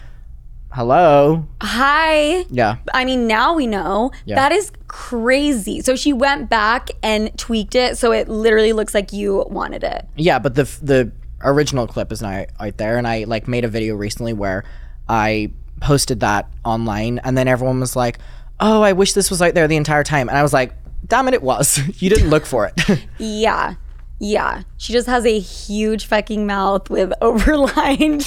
Hello, Hi. yeah, I mean, now we know. Yeah. That is crazy. So she went back and tweaked it so it literally looks like you wanted it. Yeah, but the the original clip is now out there, and I like made a video recently where I posted that online, and then everyone was like, "Oh, I wish this was out there the entire time," and I was like, "Damn it, it was. you didn't look for it." Yeah. Yeah. She just has a huge fucking mouth with overlined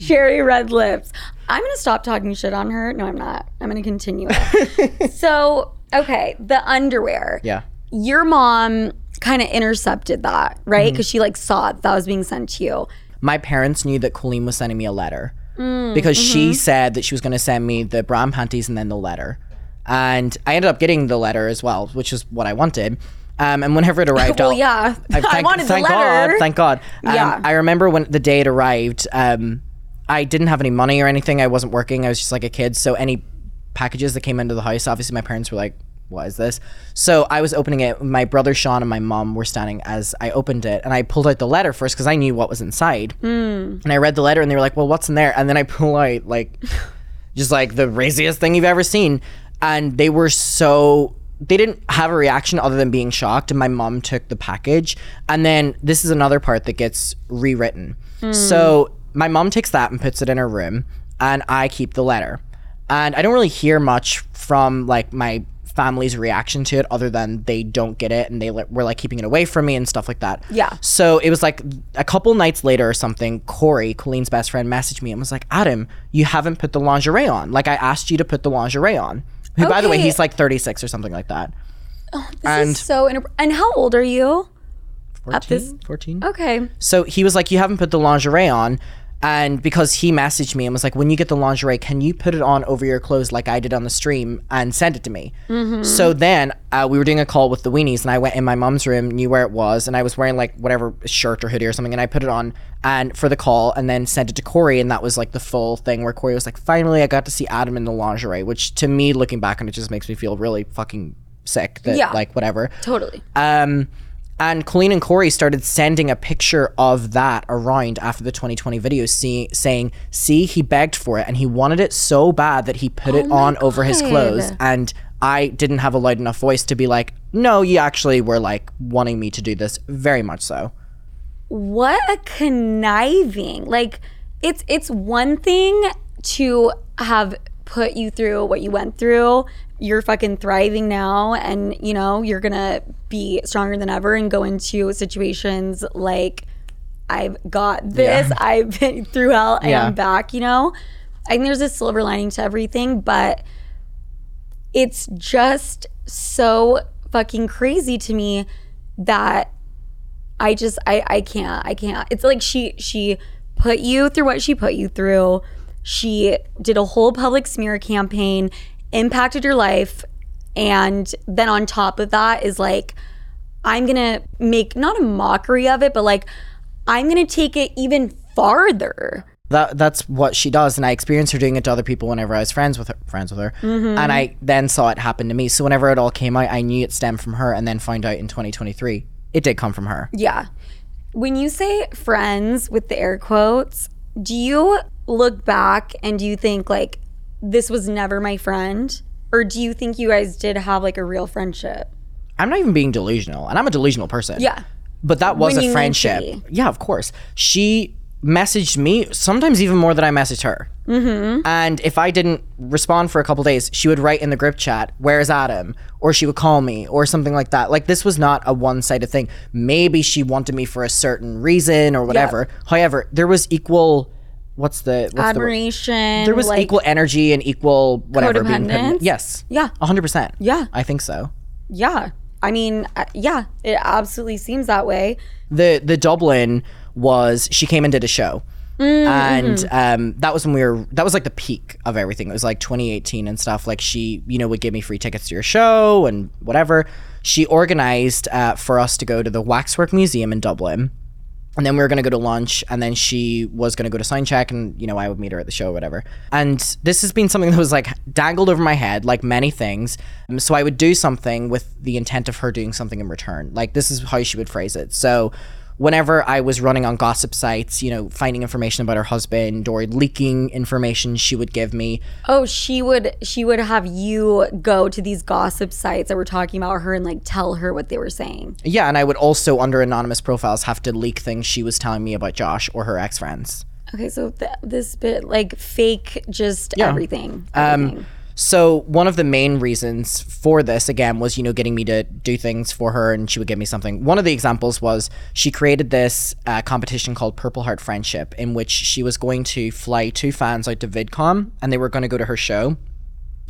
cherry red lips. I'm gonna stop talking shit on her. No, I'm not. I'm gonna continue it. so, okay, the underwear. Yeah. Your mom kind of intercepted that, right? Mm-hmm. Because she like saw it, that was being sent to you. My parents knew that Colleen was sending me a letter because she said that she was going to send me the bra and panties and then the letter. And I ended up getting the letter as well, which is what I wanted. Um, and whenever it arrived, Well, I'll- yeah. I, I thank, wanted the letter. God, thank God. Um, Yeah. I remember when the day it arrived, um, I didn't have any money or anything. I wasn't working. I was just like a kid. So any packages that came into the house, obviously my parents were like, what is this? So I was opening it. My brother Sean and my mom were standing as I opened it, and I pulled out the letter first because I knew what was inside. Hmm. And I read the letter, and they were like, "Well, what's in there?" And then I pull out like, just like the raziest thing you've ever seen, and they were so. They didn't have a reaction other than being shocked, and my mom took the package. And then this is another part that gets rewritten. So my mom takes that and puts it in her room, and I keep the letter. And I don't really hear much from like my family's reaction to it other than they don't get it and they were like keeping it away from me and stuff like that. Yeah. So it was like a couple nights later or something, Corey, Colleen's best friend, messaged me and was like, Adam, you haven't put the lingerie on. Like I asked you to put the lingerie on. Who, by the way, he's like 36 or something like that. Oh, this And- is so and how old are you? 14? this- 14? Okay. So he was like, You haven't put the lingerie on. And because he messaged me and was like, When you get the lingerie, can you put it on over your clothes like I did on the stream and send it to me? So then uh, we were doing a call with the weenies, and I went in my mom's room, knew where it was, and I was wearing like whatever shirt or hoodie or something, and I put it on and for the call and then sent it to Corey. And that was like the full thing where Corey was like, Finally, I got to see Adam in the lingerie, which to me, looking back on it, just makes me feel really fucking sick that Yeah. like whatever. Totally. Um, and Colleen and Corey started sending a picture of that around after the 2020 video, see, saying, "See, he begged for it, and he wanted it so bad that he put it oh on over his clothes." And I didn't have a loud enough voice to be like, "No, you actually were like wanting me to do this, very much so." what a conniving like it's it's one thing to have put you through what you went through you're fucking thriving now and you know you're gonna be stronger than ever and go into situations like i've got this Yeah. i've been through hell and Yeah. i'm back you know i think there's a silver lining to everything but it's just so fucking crazy to me that I just I I can't I can't. It's like she she put you through what she put you through. She did a whole public smear campaign, impacted your life, and then on top of that is like I'm going to make not a mockery of it, but like I'm going to take it even farther. That that's what she does, and I experienced her doing it to other people whenever I was friends with her. Friends with her, mm-hmm. and I then saw it happen to me. So whenever it all came out, I knew it stemmed from her, and then found out in 2023 it did come from her. Yeah. When you say friends with the air quotes, do you look back and do you think like this was never my friend? Or do you think you guys did have like a real friendship? I'm not even being delusional, and I'm a delusional person. Yeah. But that was When a friendship. Yeah, of course. She messaged me sometimes even more than I messaged her. Mm-hmm. And if I didn't respond for a couple days, she would write in the group chat, "Where's Adam?" or she would call me or something like that. Like this was not a one-sided thing. Maybe she wanted me for a certain reason or whatever. However, there was equal. What's the what's the? Admiration. There was like, equal energy and equal whatever. Codependence? Yes. Yeah. hundred percent. Yeah. I think so. Yeah. I mean, uh, yeah, it absolutely seems that way. the the Dublin was she came and did a show. And um, that was when we were. That was like the peak of everything. It was like 2018 and stuff. Like she, you know, would give me free tickets to your show and whatever. She organized uh, for us to go to the Waxwork Museum in Dublin, and then we were gonna go to lunch, and then she was gonna go to sign check, and you know, I would meet her at the show, or whatever. And this has been something that was like dangled over my head, like many things. Um, so I would do something with the intent of her doing something in return. Like this is how she would phrase it. So whenever I was running on gossip sites, you know, finding information about her husband or leaking information, she would give me. Oh, she would she would have you go to these gossip sites that were talking about her and like tell her what they were saying. Yeah, and I would also under anonymous profiles have to leak things she was telling me about Josh or her ex friends. Okay, so th- this bit like fake just everything. Um, everything. So one of the main reasons for this again was you know getting me to do things for her, and she would give me something. One of the examples was she created this uh, competition called Purple Heart Friendship, in which she was going to fly two fans out to VidCon, and they were going to go to her show.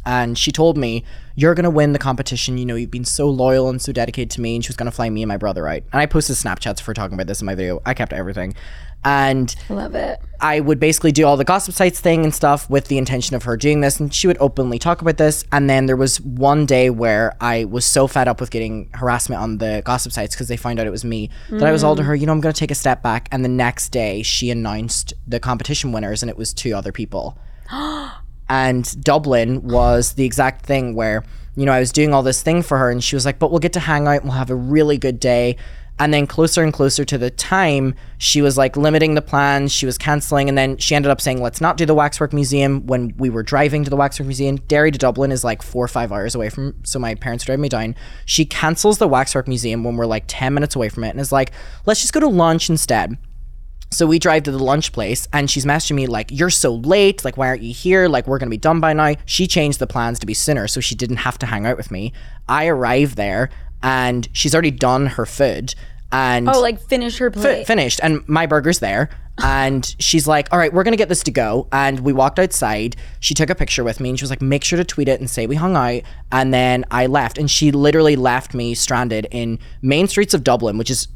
And she told me, You're to win the competition. You know, you've been so loyal and so dedicated to me. And she was to fly me and my brother out. And I posted Snapchats for talking about this in my video. I kept everything. And Love it. I would basically do all the gossip sites thing and stuff with the intention of her doing this. And she would openly talk about this. And then there was one day where I was so fed up with getting harassment on the gossip sites because they found out it was me that I was all to her, you know, I'm to take a step back. And the next day she announced the competition winners and it was two other people. and Dublin was the exact thing where, you know, I was doing all this thing for her and she was like, but we'll get to hang out and we'll have a really good day. And then closer and closer to the time, she was like limiting the plans, she was canceling, and then she ended up saying, let's not do the Waxwork Museum when we were driving to the Waxwork Museum. Derry to Dublin is like four or five hours away from, so my parents drove me down. She cancels the Waxwork Museum when we're like 10 minutes away from it and is like, let's just go to lunch instead. So we drive to the lunch place and she's messaging me like, You're so late. Like, why aren't you here? Like, we're going to be done by now. She changed the plans to be sooner so she didn't have to hang out with me. I arrive there and she's already done her food and Oh, like finish her fi- plate. finished and my burger's there. And she's like, All right, we're going to get this to go. And we walked outside. She took a picture with me and she was like, Make sure to tweet it and say we hung out. And then I left. And she literally left me stranded in main streets of Dublin, which is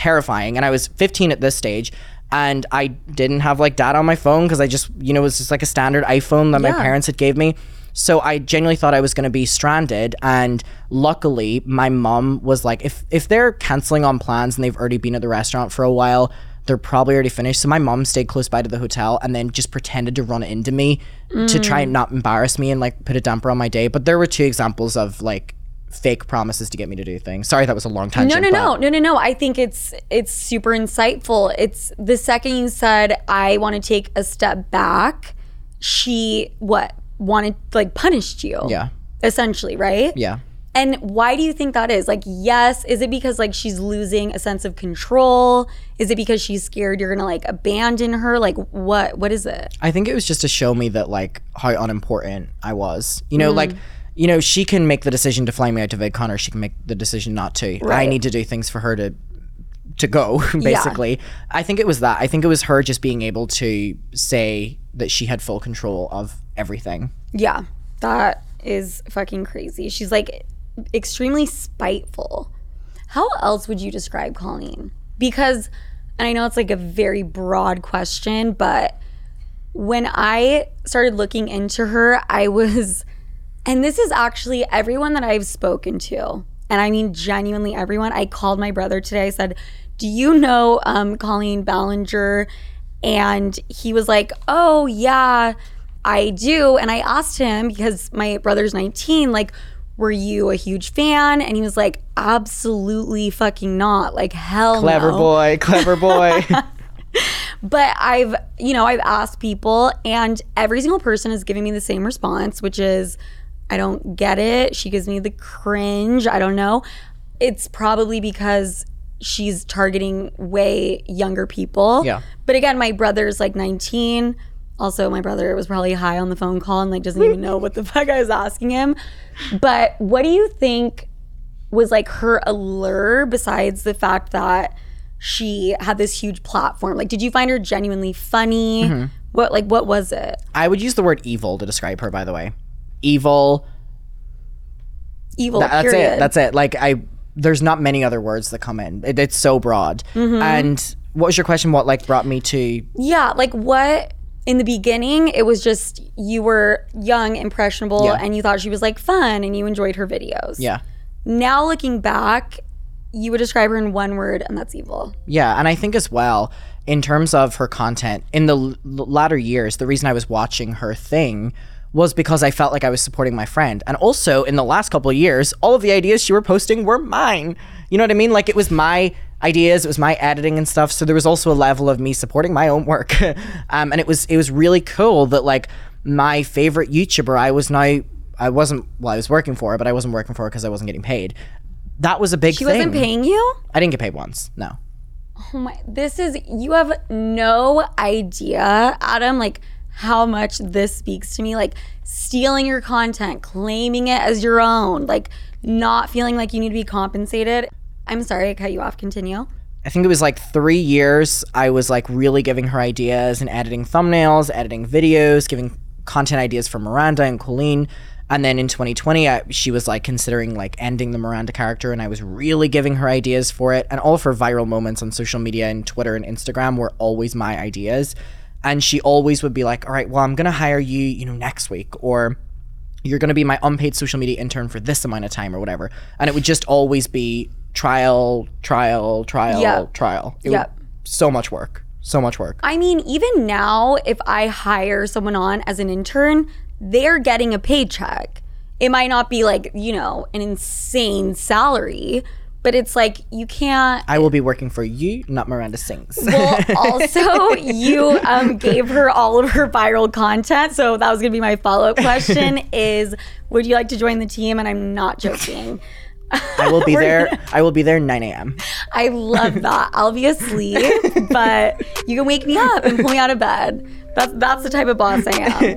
terrifying. And I was 15 at this stage. And I didn't have like data on my phone because I just, you know, it was just like a standard iPhone that my parents had gave me. So I genuinely thought I was going to be stranded. And luckily, my mom was like, if if they're canceling on plans and they've already been at the restaurant for a while, they're probably already finished. So my mom stayed close by to the hotel and then just pretended to run into me to try mm. and not embarrass me and like put a damper on my day. But there were two examples of like fake promises to get me to do things. Sorry, that was a long time. No, no, no, no, no, no. I think it's it's super insightful. It's the second you said I want to take a step back, she what wanted like punished you. Yeah. Essentially, right? Yeah. And why do you think that is? Like, yes, is it because like she's losing a sense of control? Is it because she's scared you're gonna like abandon her? Like, what? What is it? I think it was just to show me that like how unimportant I was. You Mm. know, like you know, she can make the decision to fly me out to VidCon or she can make the decision not to. I need to do things for her to to go, basically. I think it was that. I think it was her just being able to say that she had full control of everything. Yeah, that is fucking crazy. She's like extremely spiteful. How else would you describe Colleen? Because, and I know it's like a very broad question, but when I started looking into her, I was, and this is actually everyone that I've spoken to, and I mean genuinely everyone. I called my brother today. I said, Do you know um, Colleen Ballinger? And he was like, Oh, yeah, I do. And I asked him because my brother's 19, like, were you a huge fan? And he was like, absolutely fucking not. Like, hell no. Clever no. boy, clever boy. But I've, you know, I've asked people, and every single person is giving me the same response, which is, I don't get it. She gives me the cringe. I don't know. It's probably because she's targeting way younger people. Yeah. But again, my brother's like 19. Also, my brother was probably high on the phone call and like doesn't even know what the fuck I was asking him. But what do you think was like her allure besides the fact that she had this huge platform? Like, did you find her genuinely funny? Mm-hmm. What like what was it? I would use the word evil to describe her, by the way. Evil. Evil. That's period. it. That's it. Like I, there's not many other words that come in. It, it's so broad. Mm-hmm. And what was your question? What like brought me to? Yeah, like what in the beginning it was just you were young, impressionable, Yeah. and you thought she was like fun and you enjoyed her videos. Yeah, Now looking back, you would describe her in one word, and that's evil. yeah. And I think as well in terms of her content in the l- latter years, the reason I was watching her thing was because I felt like I was supporting my friend. And also in the last couple of years, all of the ideas she were posting were mine. You know what I mean? Like it was my ideas, it was my editing and stuff. So there was also a level of me supporting my own work. um, and it was it was really cool that like my favorite YouTuber, I was now I wasn't well, I was working for her, but I wasn't working for her because I wasn't getting paid. That was a big She thing. wasn't paying you? I didn't get paid once. No. Oh my, this is, you have no idea, Adam, like how much this speaks to me. Like stealing your content, claiming it as your own, like not feeling like you need to be compensated. I'm sorry, I cut you off. Continue. I think it was like three years. I was like really giving her ideas and editing thumbnails, editing videos, giving content ideas for Miranda and Colleen. And then in 2020, I, she was like considering like ending the Miranda character, and I was really giving her ideas for it. And all of her viral moments on social media and Twitter and Instagram were always my ideas. And she always would be like, "All right, well, I'm gonna hire you, you know, next week, or you're gonna be my unpaid social media intern for this amount of time, or whatever." And it would just always be trial, trial, trial, trial. It Yep. would, so much work, so much work. I mean, even now, if I hire someone on as an intern, they're getting a paycheck. It might not be like, you know, an insane salary, but it's like you can't. I will be working for you, not Miranda Sings. Well, also, you um, gave her all of her viral content. So that was going to be my follow up question is would you like to join the team? And I'm not joking. I will be there. I will be there 9 a.m. I love that. I'll be asleep, but you can wake me up and pull me out of bed. That's that's the type of boss I am.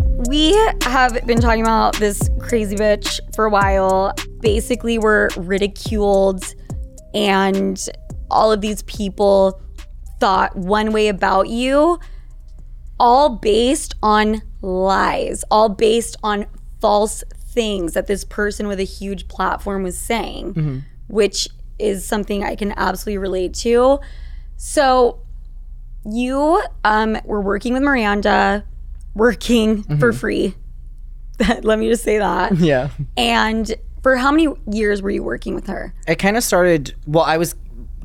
we have been talking about this crazy bitch for a while. Basically, we're ridiculed, and all of these people thought one way about you, all based on lies, all based on false things that this person with a huge platform was saying, which is something I can absolutely relate to. So you um, were working with Miranda, working for free. Let me just say that. Yeah. And for how many years were you working with her? It kind of started. Well, I was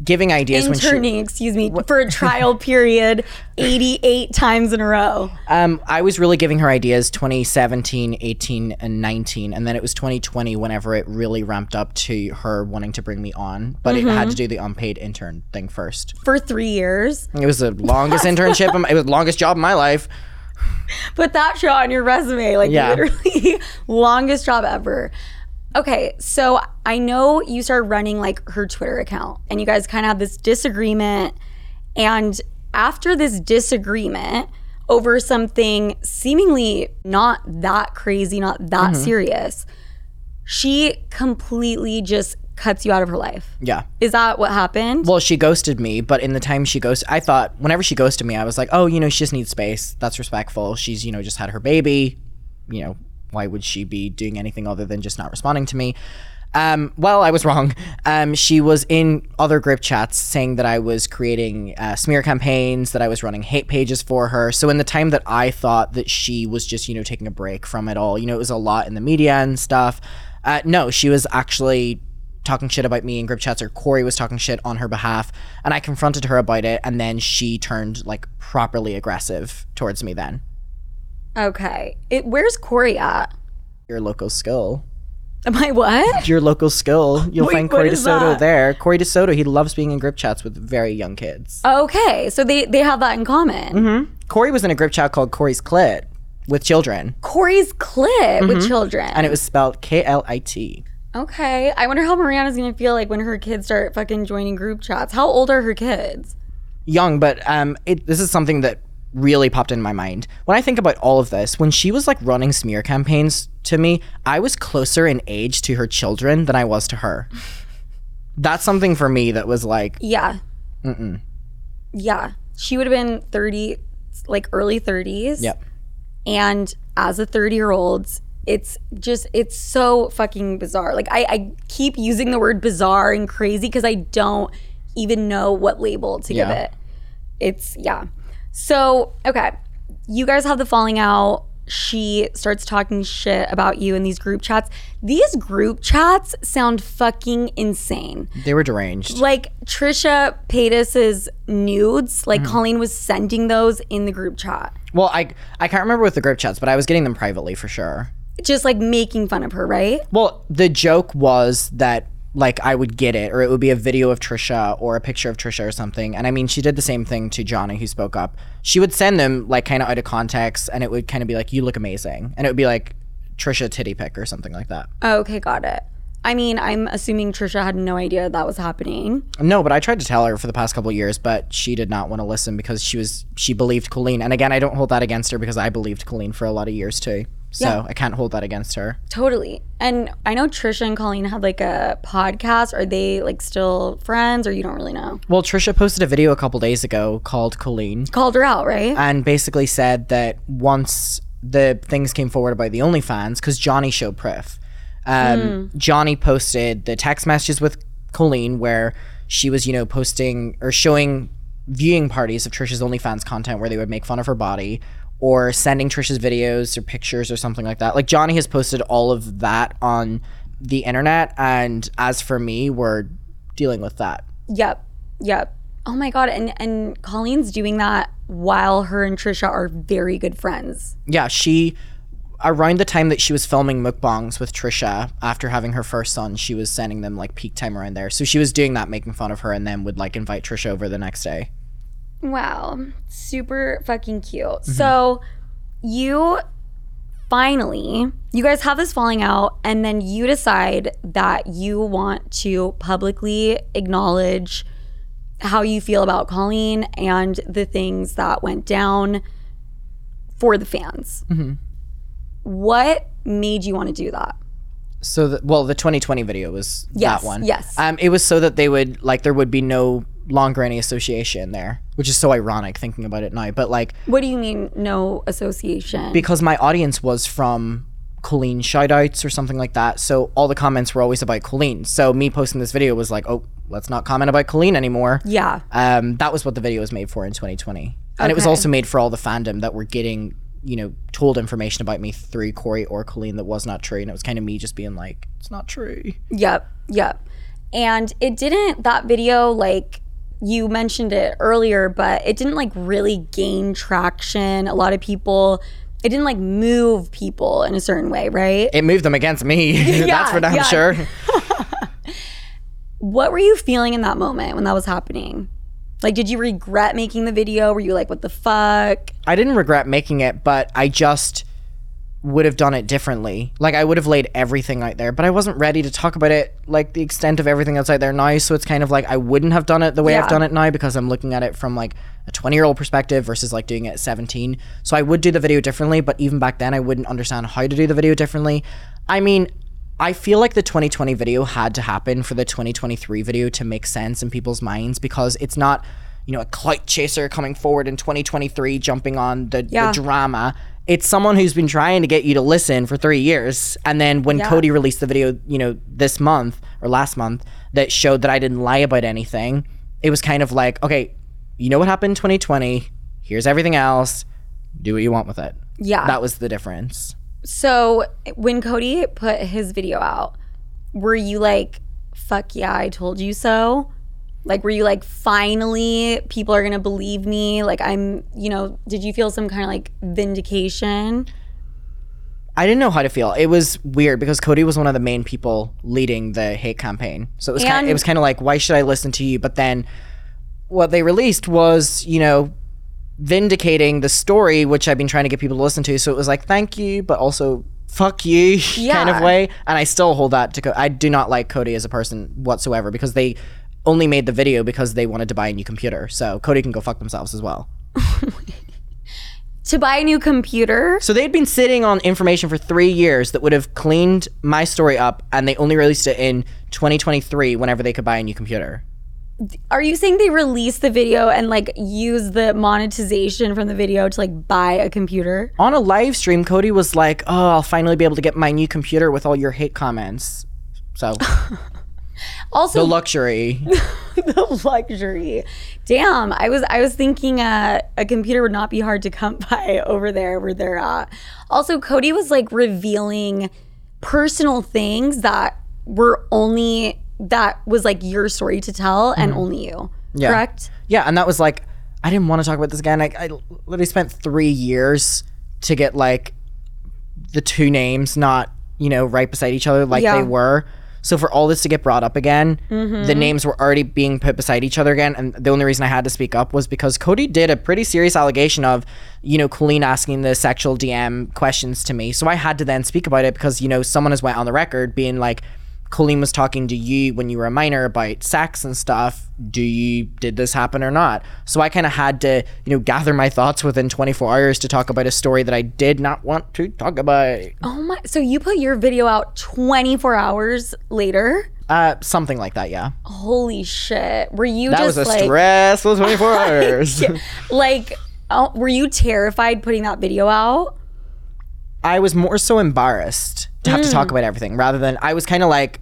giving ideas when she. Interning, excuse me, for a trial period 88 times in a row. Um, I was really giving her ideas 2017, 18, and 19. And then it was 2020 whenever it really ramped up to her wanting to bring me on. But it had to do the unpaid intern thing first. For three years. It was the longest internship. It was the longest job in my life. Put that shit on your resume. Like Yeah. literally longest job ever. Okay, so I know you started running like her Twitter account and you guys kind of had this disagreement. And after this disagreement over something seemingly not that crazy, not that mm-hmm. serious, she completely just cuts you out of her life. Yeah. Is that what happened? Well, she ghosted me, but in the time she ghosted, I thought whenever she ghosted me, I was like, oh, you know, she just needs space. That's respectful. She's, you know, just had her baby. you know, why would she be doing anything other than just not responding to me? Um, well, I was wrong. Um, she was in other group chats saying that I was creating uh, smear campaigns, that I was running hate pages for her. So, in the time that I thought that she was just, you know, taking a break from it all, you know, it was a lot in the media and stuff. Uh, no, she was actually talking shit about me in group chats, or Corey was talking shit on her behalf. And I confronted her about it, and then she turned like properly aggressive towards me then. Okay. It, where's Corey at? Your local skill. Am I what? your local skill. You'll Wait, find Corey DeSoto that? there. Corey DeSoto, he loves being in group chats with very young kids. Okay, so they they have that in common. Mm-hmm. Corey was in a group chat called Corey's Clit with children, Corey's clit with mm-hmm. children. and it was spelled K L I T. okay. I wonder how Miranda's gonna feel like when her kids start fucking joining group chats. How old are her kids? Young, but um, it, this is something that really popped in my mind. When I think about all of this, when she was like running smear campaigns to me, I was closer in age to her children than I was to her. That's something for me that was like, Yeah. Yeah. She would have been 30, like early 30s. yep. And as a 30 year old, it's just, it's so fucking bizarre. Like, I, I keep using the word bizarre and crazy because I don't even know what label to give it. It's, yeah. So, okay. You guys have the falling out. She starts talking shit about you in these group chats. These group chats sound fucking insane. They were deranged. Like Trisha Paytas's nudes, like Mm-hmm. Colleen was sending those in the group chat, Well, I I can't remember with the group chats, but I was getting them privately for sure. Just like making fun of her, right? Well, the joke was that like I would get it, or it would be a video of Trisha or a picture of Trisha or something. And I mean, she did the same thing to Johnny, who spoke up. She would send them like kind of out of context, and it would kind of be like, "You look amazing," and it would be like Trisha titty pic or something like that. Okay, got it. I mean, I'm assuming Trisha had no idea that was happening. No, but I tried to tell her for the past couple of years, but she did not want to listen because she was she believed Colleen. And again, I don't hold that against her because I believed Colleen for a lot of years too. So Yeah. I can't hold that against her. Totally. And I know Trisha and Colleen had like a podcast. Are they like still friends or you don't really know? Well, Trisha posted a video a couple days ago called Colleen. Called her out, right? and basically said that once the things came forward about the OnlyFans, because Johnny showed proof. Um, Johnny posted the text messages with Colleen where she was, you know, posting or showing viewing parties of Trisha's OnlyFans content where they would make fun of her body or sending Trisha's videos or pictures or something like that. Like Johnny has posted all of that on the internet, and as for me, we're dealing with that. Yep. Yep. Oh my god. And and Colleen's doing that while her and Trisha are very good friends. yeah, she around the time that she was filming mukbangs with Trisha after having her first son, she was sending them like peak time around there. So she was doing that, making fun of her, and then would like invite Trisha over the next day. Wow. Super fucking cute. So you finally you guys have this falling out and then you decide that you want to publicly acknowledge how you feel about Colleen and the things that went down for the fans. What made you want to do that? So, the, well, the 2020 video was Yes, that one. yes. Um, it was so that they would like there would be no longer Granny association there, which is so ironic thinking about it now. But like What do you mean no association? because my audience was from Colleen shoutouts or something like that. So all the comments were always about Colleen. So me posting this video was like, oh, let's not comment about Colleen anymore. yeah. Um, that was what the video was made for in 2020, and it was also made for all the fandom that were getting, you know, told information about me through Corey or Colleen that was not true, and it was kind of me just being like, it's not true. Yep, yep. And it didn't, that video, like you mentioned it earlier, but it didn't like really gain traction. A lot of people, it didn't like move people in a certain way, right? It moved them against me. That's for damn yeah. sure. What were you feeling in that moment when that was happening? Like, did you regret making the video? Were you like, what the fuck? I didn't regret making it, but I just would have done it differently. Like I would have laid everything out there, but I wasn't ready to talk about it like the extent of everything that's out there now. So it's kind of like I wouldn't have done it the way Yeah. I've done it now because I'm looking at it from like a 20 year old perspective versus like doing it at 17. So I would do the video differently, but even back then I wouldn't understand how to do the video differently. I mean, I feel like the 2020 video had to happen for the 2023 video to make sense in people's minds because it's not, you know, a clout chaser coming forward in 2023 jumping on the, Yeah. the drama. It's someone who's been trying to get you to listen for three years. And then when Yeah. Cody released the video, you know, this month or last month that showed that I didn't lie about anything, it was kind of like, okay, you know what happened in 2020? Here's everything else. Do what you want with it. Yeah. That was the difference. So when Cody put his video out, were you like, fuck yeah, I told you so? Like, were you like, finally, people are gonna believe me? Like, I'm, you know, did you feel some kind of like vindication? I didn't know how to feel. It was weird because Cody was one of the main people leading the hate campaign. So it was kind And- it was kind of like, why should I listen to you? But then what they released was, you know, vindicating the story, which I've been trying to get people to listen to. So it was like, thank you, but also fuck you kind of way. And I still hold that to. Co- I do not like Cody as a person whatsoever because they only made the video because they wanted to buy a new computer. So Cody can go fuck themselves as well. To buy a new computer? So they'd been sitting on information for three years that would have cleaned my story up, and they only released it in 2023 whenever they could buy a new computer. Are you saying they released the video and like use the monetization from the video to like buy a computer? On a live stream, Cody was like, "Oh, I'll finally be able to get my new computer with all your hate comments." So Also, the luxury. the luxury. Damn, I was I was thinking uh, a computer would not be hard to come by over there where they're at. Also, Cody was like revealing personal things that were only that was like your story to tell and only you. Yeah. Correct? Yeah, and that was like, I didn't want to talk about this again. I, I literally spent three years to get like the two names not, you know, right beside each other like Yeah. they were. So for all this to get brought up again, the mm-hmm. names were already being put beside each other again. And the only reason I had to speak up was because Cody did a pretty serious allegation of, you know, Colleen asking the sexual DM questions to me. So I had to then speak about it because, you know, someone has went on the record being like, Colleen was talking to you when you were a minor about sex and stuff. Do you did this happen or not? So I kind of had to, you know, gather my thoughts within 24 hours to talk about a story that I did not want to talk about. Oh my so you put your video out 24 hours later? Uh, something like that, yeah. Holy shit. Were you That just was a like stressful 24 hours. like oh, were you terrified putting that video out? I was more so embarrassed to have to talk about everything rather than I was kind of like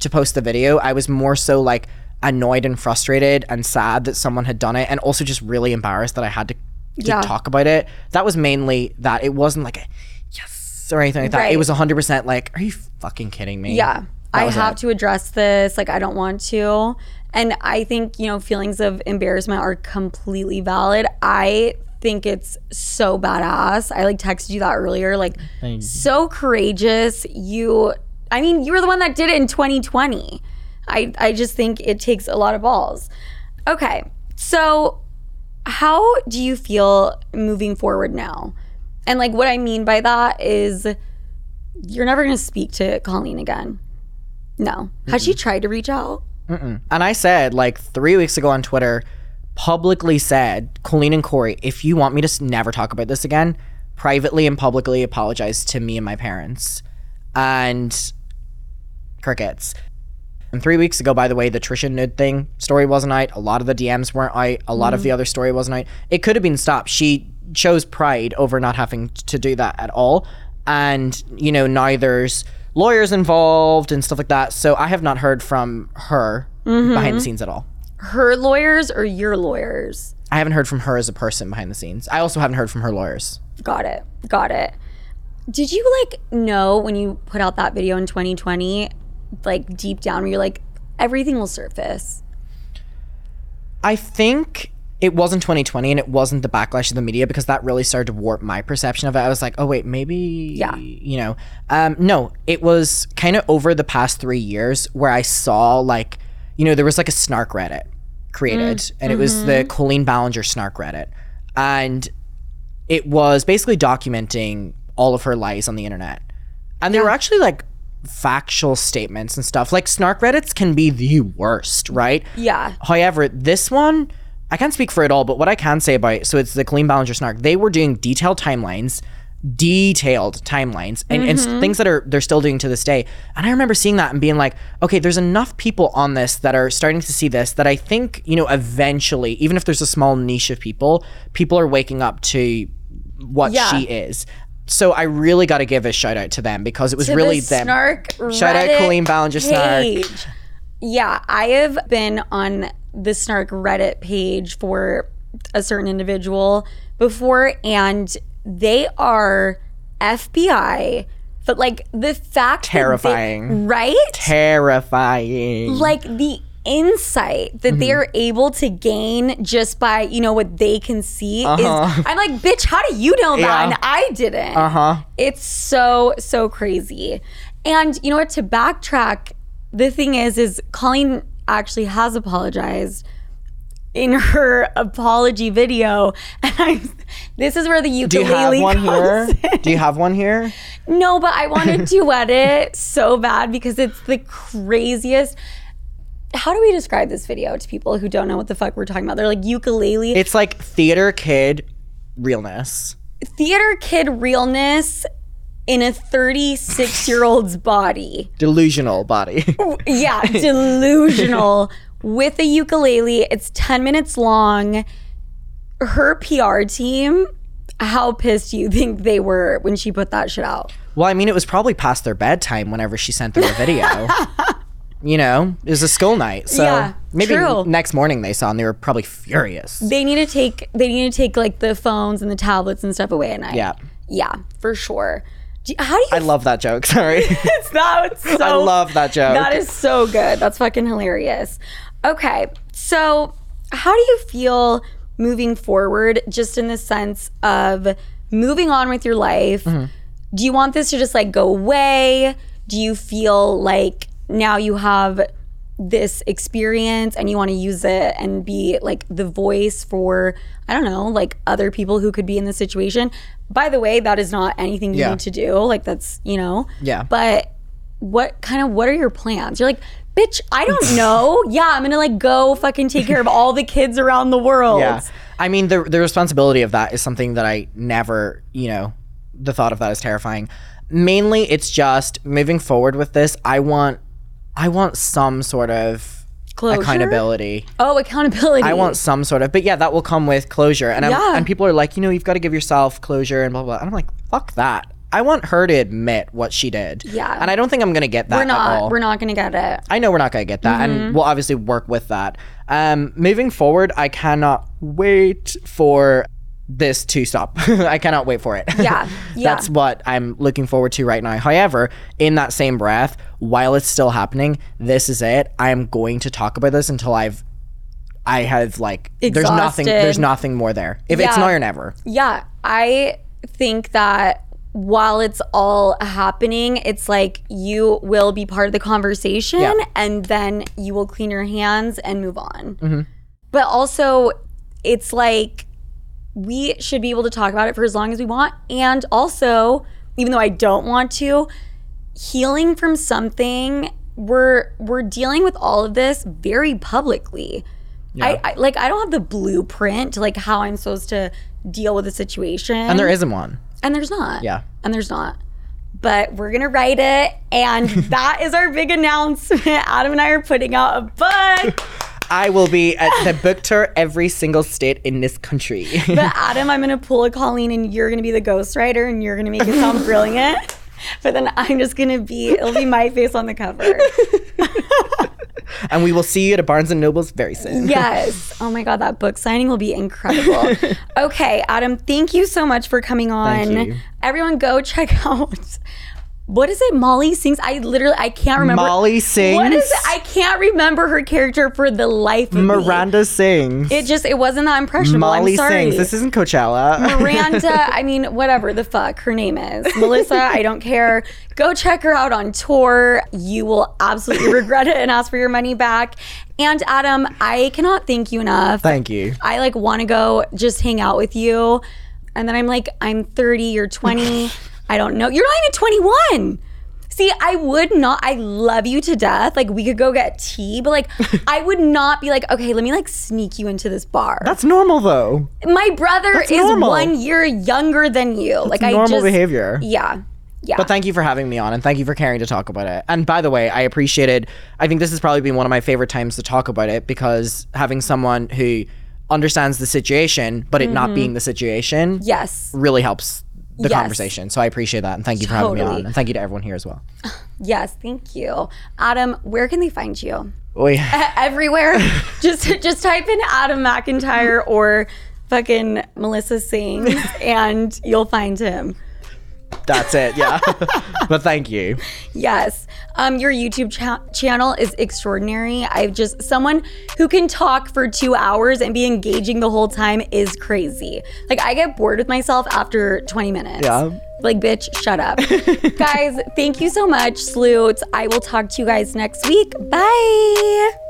to post the video. I was more so like annoyed and frustrated and sad that someone had done it and also just really embarrassed that I had to, to Yeah. talk about it. That was mainly that. It wasn't like a yes or anything like that. Right. It was 100% like, are you fucking kidding me? Yeah. That I have it. to address this. Like, I don't want to. And I think, you know, feelings of embarrassment are completely valid. I think it's so badass. I like texted you that earlier. Like, so courageous. You, I mean, you were the one that did it in 2020. I, I just think it takes a lot of balls. Okay. So, how do you feel moving forward now? And like, what I mean by that is, you're never going to speak to Colleen again. No. Has she tried to reach out? And I said like three weeks ago on Twitter, publicly said, Colleen and Corey, if you want me to never talk about this again, privately and publicly apologize to me and my parents. And crickets. And three weeks ago, by the way, the Trisha Nude thing story wasn't out. A lot of the DMs weren't out. A lot of the mm-hmm. other story wasn't out. It could have been stopped. She chose pride over not having to do that at all. And, you know, now there's lawyers involved and stuff like that. So I have not heard from her mm-hmm. behind the scenes at all. Her lawyers or your lawyers? I haven't heard from her as a person behind the scenes. I also haven't heard from her lawyers. Got it. Got it. Did you like know when you put out that video in 2020, like deep down, where you're like, everything will surface? I think it wasn't 2020 and it wasn't the backlash of the media because that really started to warp my perception of it. I was like, oh, wait, maybe, Yeah. you know. Um, no, it was kind of over the past three years where I saw, like, you know, there was like a snark Reddit created and it was the Colleen Ballinger snark Reddit. And it was basically documenting all of her lies on the internet. And they were actually like factual statements and stuff. Like snark Reddits can be the worst, right? Yeah. However, this one, I can't speak for it all, but what I can say about it, so it's the Colleen Ballinger Snark. They were doing detailed timelines, detailed timelines, and, and mm-hmm. things that are they're still doing to this day. And I remember seeing that and being like, okay, there's enough people on this that are starting to see this that I think you know eventually, even if there's a small niche of people, people are waking up to what Yeah. she is. So I really got to give a shout out to them because it was to really the them. Snark Shout out Reddit Colleen Ballinger Snark. page. Yeah, I have been on the Snark Reddit page for a certain individual before, and they are FBI. But like the fact that they- Terrifying. right? Terrifying. like the insight that Mm-hmm. they're able to gain just by you know what they can see is i'm like bitch how do you know that Uh-huh. Yeah. and i didn't Uh-huh. it's so so crazy and you know what to backtrack the thing is is colleen actually has apologized in her apology video and i this is where the Do you have one here? in. Do you have one here? No, but I wanted to edit so bad because it's the craziest. How do we describe this video to people who don't know what the fuck we're talking about? They're like ukulele, It's like theater kid realness. theater kid realness in a 36 year old's body. Delusional body. Yeah, delusional with a ukulele. It's 10 minutes long. Her PR team, how pissed do you think they were when she put that shit out? well, I mean, it was probably past their bedtime whenever she sent them a video. you know, it was a school night. So Yeah, maybe true. next morning they saw and they were probably furious. They need to take they need to take like the phones and the tablets and stuff away at night. Yeah. Yeah, for sure. Do you- how do you I love that joke. Sorry. It's that it's so I love that joke. That is so good. That's fucking hilarious. Okay. So, how do you feel moving forward just in the sense of moving on with your life? Mm-hmm. Do you want this to just like go away? Do you feel like now you have this experience and you want to use it and be like the voice for I don't know, like other people who could be in this situation. By the way, that is not anything you Yeah. need to do. Like that's, you know. Yeah. But what kind of what are your plans? You're like, bitch, I don't know. yeah, I'm gonna like go fucking take care of all the kids around the world. Yeah. I mean, the the responsibility of that is something that I never, you know, the thought of that is terrifying. Mainly, it's just moving forward with this. I want, I want some sort of Closure? accountability. Oh, accountability. I want some sort of, but yeah, that will come with closure. And I'm, Yeah. and people are like, you know, you've got to give yourself closure and blah blah. blah. And I'm like, fuck that. I want her to admit what she did. Yeah. And I don't think I'm gonna get that. We're At not. all. We're not gonna get it. I know we're not going to get that, Mm-hmm. and we'll obviously work with that. Um, moving forward, I cannot wait for this to stop. I cannot wait for it. Yeah, yeah. That's what I'm looking forward to right now. However, in that same breath, while it's still happening, this is it. I am going to talk about this until I've, I have like, there's nothing, there's nothing more there. If it's Yeah. now or never. Yeah, I think that while it's all happening, it's like you will be part of the conversation Yeah. and then you will clean your hands and move on. Mm-hmm. But also, it's like we should be able to talk about it for as long as we want. And also, even though I don't want to, healing from something, we're we're dealing with all of this very publicly. I, I like I don't have the blueprint to like how I'm supposed to deal with a situation. And there isn't one. And there's not. Yeah. And there's not. But we're gonna write it, and that is our big announcement. Adam and I are putting out a book. I will be at the book tour every single state in this country. But Adam, I'm gonna pull a Colleen, and you're gonna be the ghostwriter, and you're gonna make it sound brilliant. But then I'm just gonna be it'll be my face on the cover. and we will see you at a Barnes and Nobles very soon. Yes. Oh my god, that book signing will be incredible. Okay, Adam, thank you so much for coming on. Thank you. Everyone go check out what is it? Molly sings. I literally I can't remember. Molly sings. What is it? I can't remember her character for the life of me. Miranda sings. It just it wasn't that impressionable. Molly sings. This isn't Coachella. Miranda, I mean, whatever the fuck her name is. Melissa, I don't care. Go check her out on tour. You will absolutely regret it and ask for your money back. And Adam, I cannot thank you enough. Thank you. I like want to go just hang out with you. And then I'm like, I'm 30, you're 20. I don't know. You're not even 21. See, I would not, I love you to death. Like, we could go get tea, but like, I would not be like, okay, let me like sneak you into this bar. That's normal though. My brother That's is normal. one year younger than you. like, I normal behavior. Yeah. Yeah. But thank you for having me on and thank you for caring to talk about it. And by the way, I appreciated I think this has probably been one of my favorite times to talk about it because having someone who understands the situation, but it not mm-hmm. being the situation Yes. really helps the Yes. conversation. So I appreciate that. And thank you for having me on. And thank you to everyone here as well. Yes, thank you. Adam, where can they find you? Oy. Everywhere. just just type in Adam McIntyre or fucking Melissa Singh and you'll find him. That's it. Yeah. but thank you. Yes. Um, your YouTube cha- channel is extraordinary. I've just, someone who can talk for two hours and be engaging the whole time is crazy. Like, I get bored with myself after 20 minutes. Yeah. Like, bitch, shut up. guys, thank you so much, Sloots. I will talk to you guys next week. Bye.